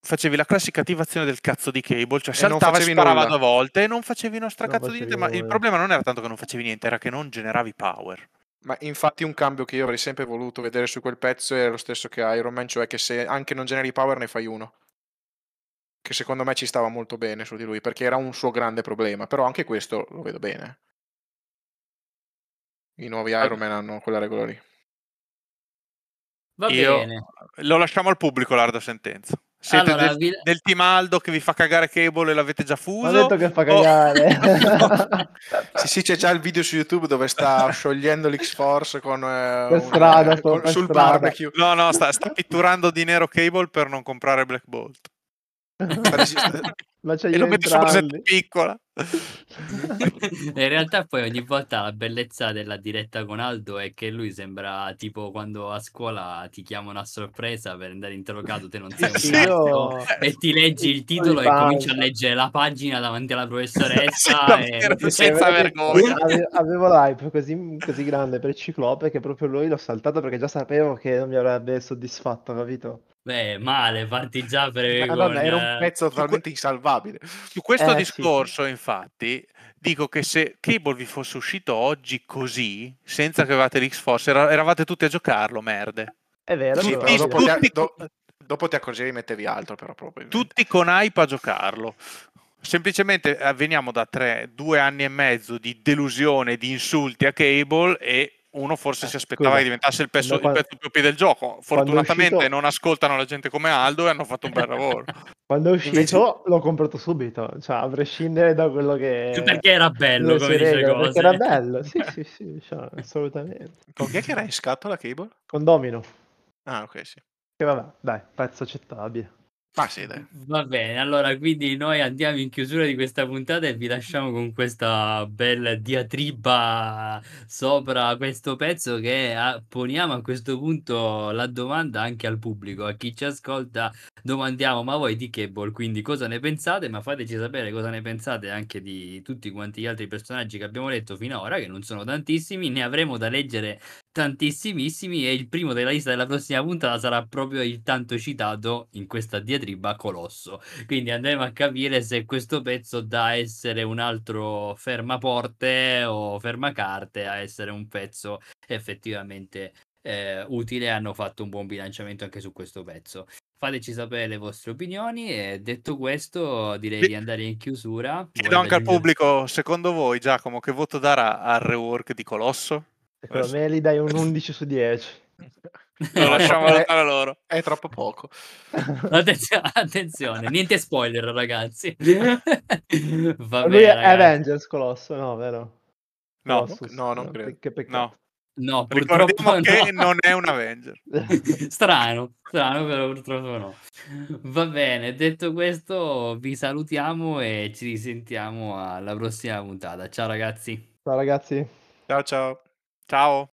facevi la classica attivazione del cazzo di cable, cioè E non saltava e facevi sparava nulla. due volte e non facevi uno stracazzo di niente, ma il problema non era tanto che non facevi niente, era che non generavi power. Ma infatti un cambio che io avrei sempre voluto vedere su quel pezzo è lo stesso che Iron Man, cioè che se anche non generi power ne fai uno. Che secondo me ci stava molto bene su di lui, perché era un suo grande problema, però anche questo lo vedo bene. I nuovi Iron Man hanno quella regola lì. Va Io- bene. Lo lasciamo al pubblico l'arda sentenza. Siete Allora, del, vi- del team Aldo che vi fa cagare Cable e l'avete già fuso? Ho detto che fa cagare. Sì, sì, c'è già il video su YouTube dove sta sciogliendo l'X-Force con, eh, Per un- strada, eh, con- per sul strada. barbecue. No, no, sta, sta pitturando di nero Cable per non comprare Black Bolt. E lo mette su una piccola. In realtà poi ogni volta la bellezza della diretta con Aldo è che lui sembra tipo quando a scuola ti chiamano a sorpresa per andare interrogato, te non sei un Sì, cazzo io- e ti leggi il titolo e cominci a leggere la pagina davanti alla Sì, professoressa e... senza Eh, vergogna. ave- Avevo l'hype così, così grande per Ciclope che proprio lui l'ho saltato perché già sapevo che non mi avrebbe soddisfatto, capito? Beh, male, parti già per Madonna, con, era un eh, pezzo totalmente insalvabile. Su questo Eh, sì. discorso, infatti, dico che se Cable vi fosse uscito oggi così, senza che avevate l'X-Force, era- eravate tutti a giocarlo, merde. È vero, Sì, però- dopo, ti, tutti- do- dopo ti accorgevi di mettervi altro, però probabilmente. Tutti con hype a giocarlo. Semplicemente eh, veniamo da tre, due anni e mezzo di delusione, di insulti a Cable e uno forse Eh, si aspettava scusa, che diventasse il pezzo, quando- il pezzo più del gioco. Fortunatamente uscito- non ascoltano la gente come Aldo e hanno fatto un bel lavoro. Quando è uscito Invece- l'ho comprato subito, cioè a prescindere da quello che... perché era bello come dice regola, cose. perché era bello, sì sì sì, cioè, assolutamente. Con chi è che era in scatola Cable? Con Domino, Ah, ok, sì. che vabbè, dai, prezzo accettabile. Ma sì. Va bene, allora quindi noi andiamo in chiusura di questa puntata e vi lasciamo con questa bella diatriba sopra questo pezzo che ah, poniamo a questo punto la domanda anche al pubblico, a chi ci ascolta domandiamo ma voi di Cable quindi cosa ne pensate? Ma fateci sapere cosa ne pensate anche di tutti quanti gli altri personaggi che abbiamo letto finora che non sono tantissimi, ne avremo da leggere tantissimissimi e il primo della lista della prossima puntata sarà proprio il tanto citato in questa diatriba Colosso. Quindi andremo a capire se questo pezzo da essere un altro fermaporte o fermacarte a essere un pezzo effettivamente eh, utile. Hanno fatto un buon bilanciamento anche su questo pezzo. Fateci sapere le vostre opinioni e detto questo direi Sì. di andare in chiusura. Chiedo anche al pubblico, secondo voi, Giacomo, che voto darà al rework di Colosso? Secondo me gli dai un 11 su 10. Lo lasciamo Eh, valutare loro. È troppo poco. Attenzione, attenzione, niente spoiler ragazzi. Va Lui bene, è ragazzi. Avengers Colosso, no, vero? No, Colossus, no, non credo. Che peccato. no. No, purtroppo Ricordiamo che no. non è un Avenger. strano, strano, però purtroppo no. Va bene, detto questo, vi salutiamo e ci risentiamo alla prossima puntata. Ciao ragazzi. Ciao ragazzi. Ciao ciao. Ciao.